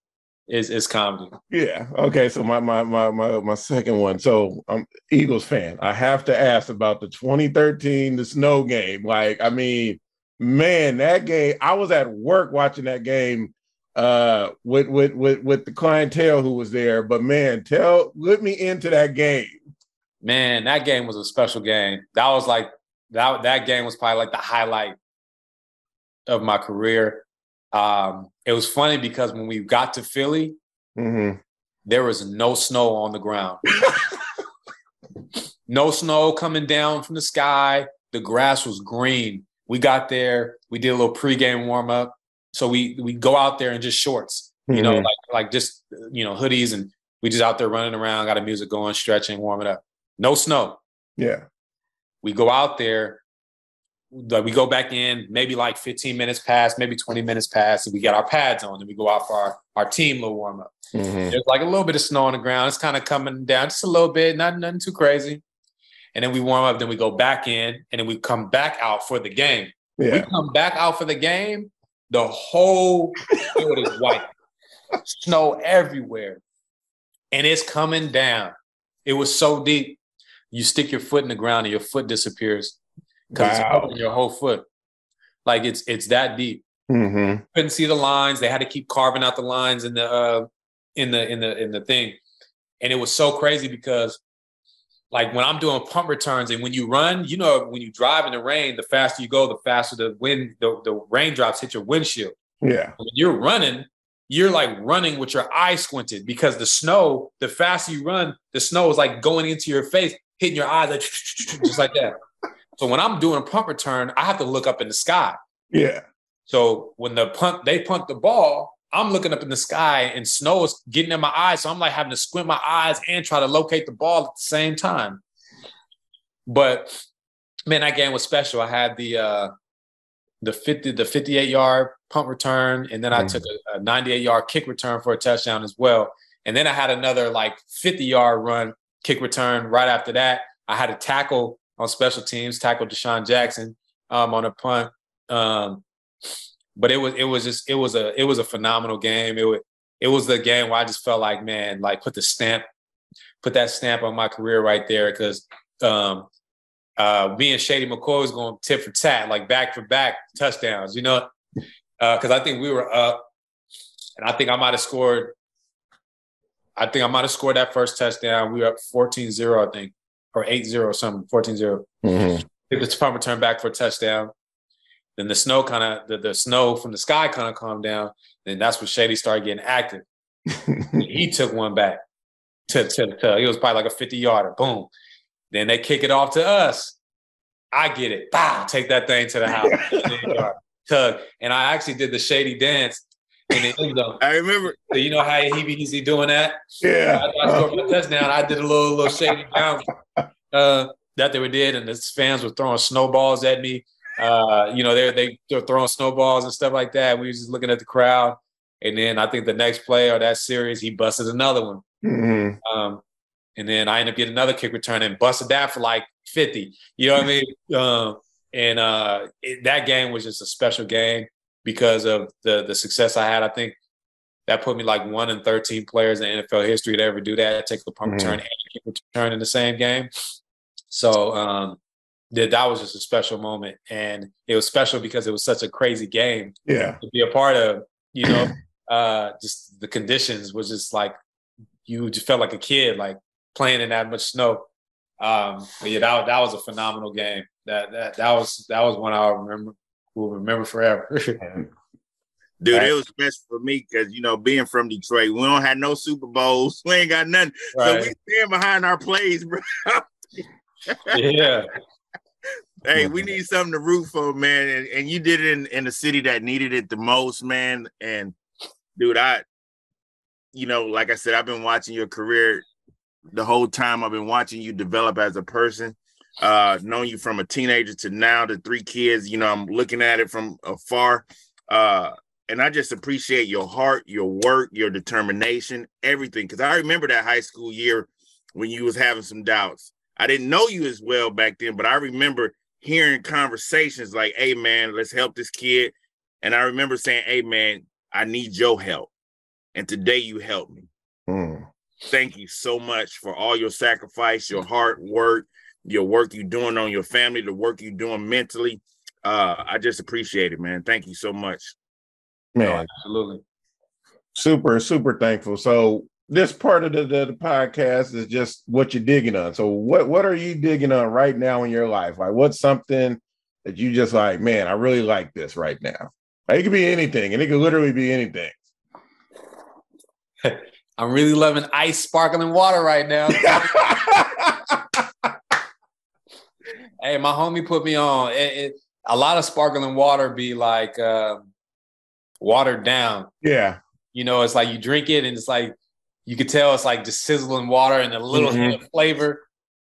it's it's comedy. Yeah. Okay. So my my my my my second one. So I'm Eagles fan. I have to ask about the 2013 the snow game. Like, I mean, man, that game. I was at work watching that game uh with with with with the clientele who was there. But man, tell let me into that game. Man, that game was a special game. That was like that that game was probably like the highlight of my career. Um, it was funny because when we got to Philly, hmm there was no snow on the ground. no snow coming down from the sky. The grass was green. We got there. We did a little pregame warm up. So we we go out there in just shorts, you know, Mhm. like like just you know hoodies, and we just out there running around, got the music going, stretching, warming up. No snow. Yeah. We go out there. like, We go back in, maybe like 15 minutes past, maybe 20 minutes past, and we got our pads on, and we go out for our, our team little warm up. Mhm. There's like a little bit of snow on the ground. It's kind of coming down just a little bit, not nothing too crazy. And then we warm up, then we go back in, and then we come back out for the game. We come back out for the game, the whole field is white. Snow everywhere. And it's coming down. It was so deep. You stick your foot in the ground and your foot disappears because Wow. your whole foot. Like it's it's that deep hmm couldn't see the lines. They had to keep carving out the lines in the uh, in the in the in the thing, and it was so crazy because like when I'm doing pump returns and when you run, you know when you drive in the rain, the faster you go, the faster the wind the, the raindrops hit your windshield. Yeah. When you're running, you're like running with your eyes squinted because the snow, the faster you run, the snow is like going into your face, hitting your eyes like just like that. So when I'm doing a pump return, I have to look up in the sky. Yeah. So when the punt, they punt the ball, I'm looking up in the sky and snow is getting in my eyes. So I'm like having to squint my eyes and try to locate the ball at the same time. But man, that game was special. I had the uh the 50, the 58 yard punt return, and then I Mhm. took a, a 98 yard kick return for a touchdown as well. And then I had another like 50 yard run kick return right after that. I had a tackle on special teams, tackle DeSean Jackson um, on a punt. Um, but it was it was just it was a it was a phenomenal game. It was it was the game where I just felt like man, like put the stamp, put that stamp on my career right there because um, uh, me and Shady McCoy was going tit for tat, like back for back touchdowns. You know, because I think we were up, and I think I might have scored. I think I might have scored that first touchdown. We were up 14-0, I think, or 8-0 or something, 14-0. Mhm. The punt return back for a touchdown. Then the snow kind of the, the snow from the sky kind of calmed down. Then that's when Shady started getting active. he took one back to, to, to it was probably like a 50 yarder. Boom. Then they kick it off to us. I get it. Bow, take that thing to the house. Tug. And I actually did the shady dance in the end zone. I remember. So you know how he be easy doing that? yeah. I, I scored my touchdown. I did a little little shady bounce uh, that they were did, and the fans were throwing snowballs at me. Uh, you know, they they they're throwing snowballs and stuff like that. We was just looking at the crowd, and then I think the next play or that series, he busted another one. Mhm. Um, and then I ended up getting another kick return and busted that for like 50. You know what I mean? Um, and uh, it, that game was just a special game because of the the success I had. I think that put me like one in 13 players in NFL history to ever do that, take a punt Mhm. return and a kick return in the same game. So um, that that was just a special moment. And it was special because it was such a crazy game Yeah. to be a part of, you know, uh, just the conditions was just like you just felt like a kid, like playing in that much snow. Um, but yeah, that, that was a phenomenal game. That that that was that was one I'll remember will remember forever. Dude, Right. it was special for me because you know, being from Detroit, we don't have no Super Bowls. We ain't got nothing. So we stand behind our plays, bro. yeah. Hey, we need something to root for, man. And, and you did it in, in the city that needed it the most, man. And dude, I, you know, like I said, I've been watching your career the whole time. I've been watching you develop as a person. Uh, knowing you from a teenager to now to three kids, you know, I'm looking at it from afar. Uh, and I just appreciate your heart, your work, your determination, everything. Cause I remember that high school year when you was having some doubts. I didn't know you as well back then, but I remember hearing conversations like, hey man, let's help this kid. And I remember saying, hey man, I need your help. And today you helped me. Mm. Thank you so much for all your sacrifice, your hard work, your work you're doing on your family, the work you're doing mentally. Uh, I just appreciate it, man. Thank you so much. Man, Absolutely. super, super thankful. So this part of the, the, the podcast is just what you're digging on. So what what are you digging on right now in your life? Like what's something that you just like, man, I really like this right now. Like, it could be anything, and it could literally be anything. I'm really loving ice sparkling water right now. hey, my homie put me on. It, it, a lot of sparkling water be like um watered down. yeah. You know, it's like you drink it and it's like you could tell it's like just sizzling water and a little hint of flavor.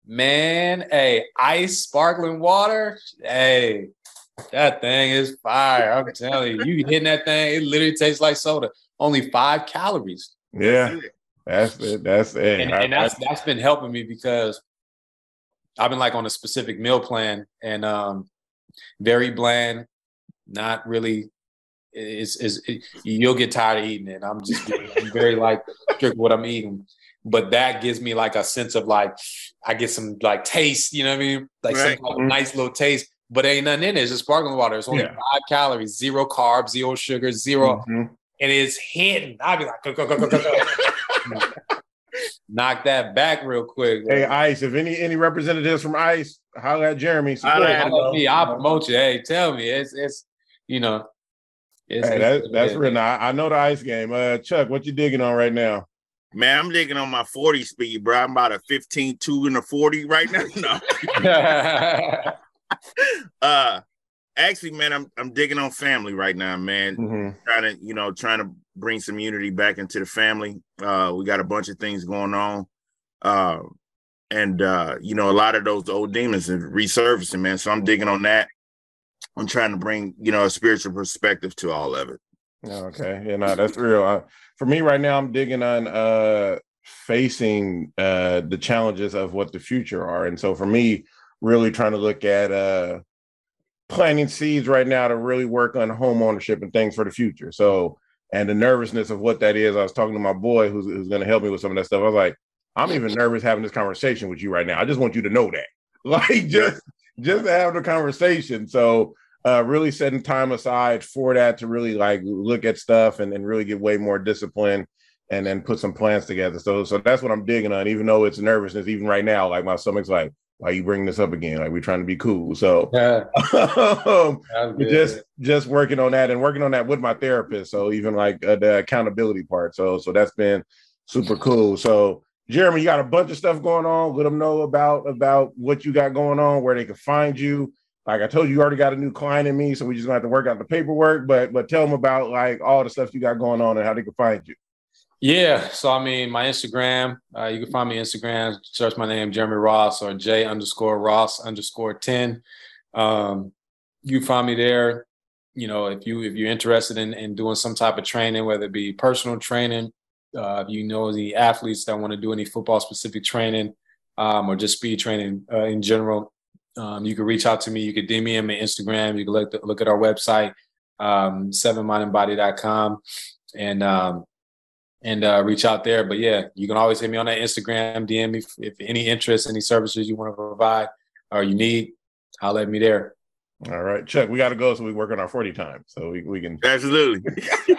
Man, hey, ice sparkling water, hey, that thing is fire. I'm telling you, you hitting that thing, it literally tastes like soda. Only five calories. Yeah. That's it. That's it. and, and that's that's been helping me because I've been like on a specific meal plan and um very bland, not really is is it, you'll get tired of eating it. I'm just I'm very like strict what I'm eating. But that gives me like a sense of like I get some like taste, you know what I mean? Like Right. some like, nice little taste, but ain't nothing in it. It's just sparkling water. It's only Yeah. five calories, zero carbs, zero sugar, 0 Mhm. and it's hidden. I'll be like, go, go, go, go, go, go. knock that back real quick. Hey, Ice, if any any representatives from Ice, holler at Jeremy. Holla at Hey, him. holla me, I'll promote you. Hey, tell me. It's it's you know. It's, Hey, it's- that's yeah. real. Now, I I know the Ice game. Uh, Chuck, what you digging on right now? Man, I'm digging on my 40 speed, bro. I'm about a 15, 2 and a 40 right now. No. uh actually, man, I'm I'm digging on family right now, man. Mhm. Trying to, you know, trying to bring some unity back into the family. Uh we got a bunch of things going on. Uh and uh, you know, a lot of those old demons are resurfacing, man. So I'm digging on that. I'm trying to bring, you know, a spiritual perspective to all of it. Okay, yeah, no, that's real. Uh, for me right now, I'm digging on uh facing uh the challenges of what the future are, and so for me, really trying to look at uh planting seeds right now to really work on home ownership and things for the future. So, and the nervousness of what that is, I was talking to my boy who's who's going to help me with some of that stuff. I was like, I'm even nervous having this conversation with you right now. I just want you to know that, like, just just to have the conversation. So uh, really setting time aside for that to really like look at stuff and, and really get way more discipline and then put some plans together. So so that's what I'm digging on, even though it's nervousness, even right now, like my stomach's like, why you bring this up again? Like we're trying to be cool. So yeah. um, just just working on that and working on that with my therapist. So even like uh, the accountability part. So so that's been super cool. So Jeremy, you got a bunch of stuff going on. Let them know about about what you got going on, where they can find you. Like I told you, you already got a new client in me, so we just gonna have to work out the paperwork. But but tell them about like all the stuff you got going on and how they can find you. Yeah. So I mean, my Instagram, uh, you can find me Instagram, search my name, Jeremy Ross or J underscore Ross underscore 10. Um, you find me there. You know, if you if you're interested in, in doing some type of training, whether it be personal training, uh, if you know the athletes that want to do any football specific training, um, or just speed training uh, in general, um, you can reach out to me. You can DM me on Instagram. You can look look at our website, um, sevenmindandbody.com, and um, and uh, reach out there. But yeah, you can always hit me on that Instagram, DM me if, if any interest, any services you want to provide or you need, I'll let me there. All right, Chuck, we got to go so we work on our 40 time. So we, we can. Absolutely.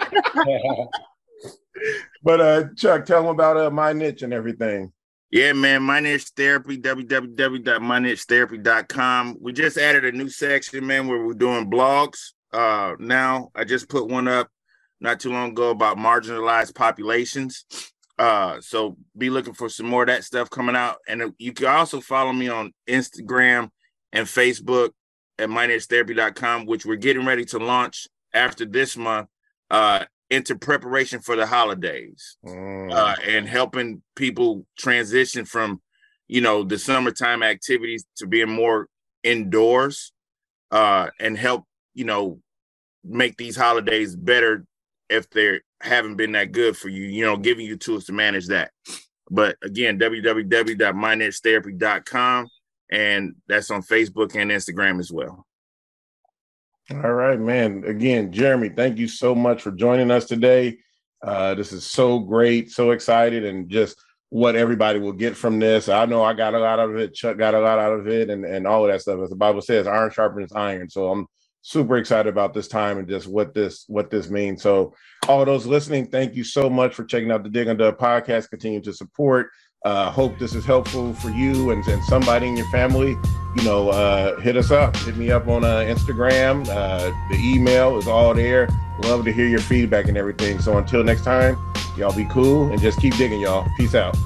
but uh, Chuck, tell them about uh, my niche and everything. Yeah, man, my niche therapy, www.mynichetherapy.com. We just added a new section, man, where we're doing blogs. Uh, now I just put one up not too long ago about marginalized populations. Uh, so be looking for some more of that stuff coming out. And you can also follow me on Instagram and Facebook at mynichetherapy.com, which we're getting ready to launch after this month uh, into preparation for the holidays mm. uh, and helping people transition from, you know, the summertime activities to being more indoors uh, and help, you know, make these holidays better if they haven't been that good for you, you know, giving you tools to manage that. But again, www.mynichetherapy.com and that's on Facebook and Instagram as well. All right, man. Again, Jeremy, thank you so much for joining us today. Uh, this is so great, so excited, and just what everybody will get from this. I know I got a lot out of it. Chuck got a lot out of it, and, and all of that stuff. As the Bible says, iron sharpens iron. So I'm super excited about this time and just what this what this means. So all those listening, thank you so much for checking out the Dig Under podcast. Continue to support. Uh, hope this is helpful for you and, and somebody in your family. You know, uh, hit us up. Hit me up on uh, Instagram. Uh, the email is all there. Love to hear your feedback and everything. So until next time, y'all be cool and just keep digging, y'all. Peace out.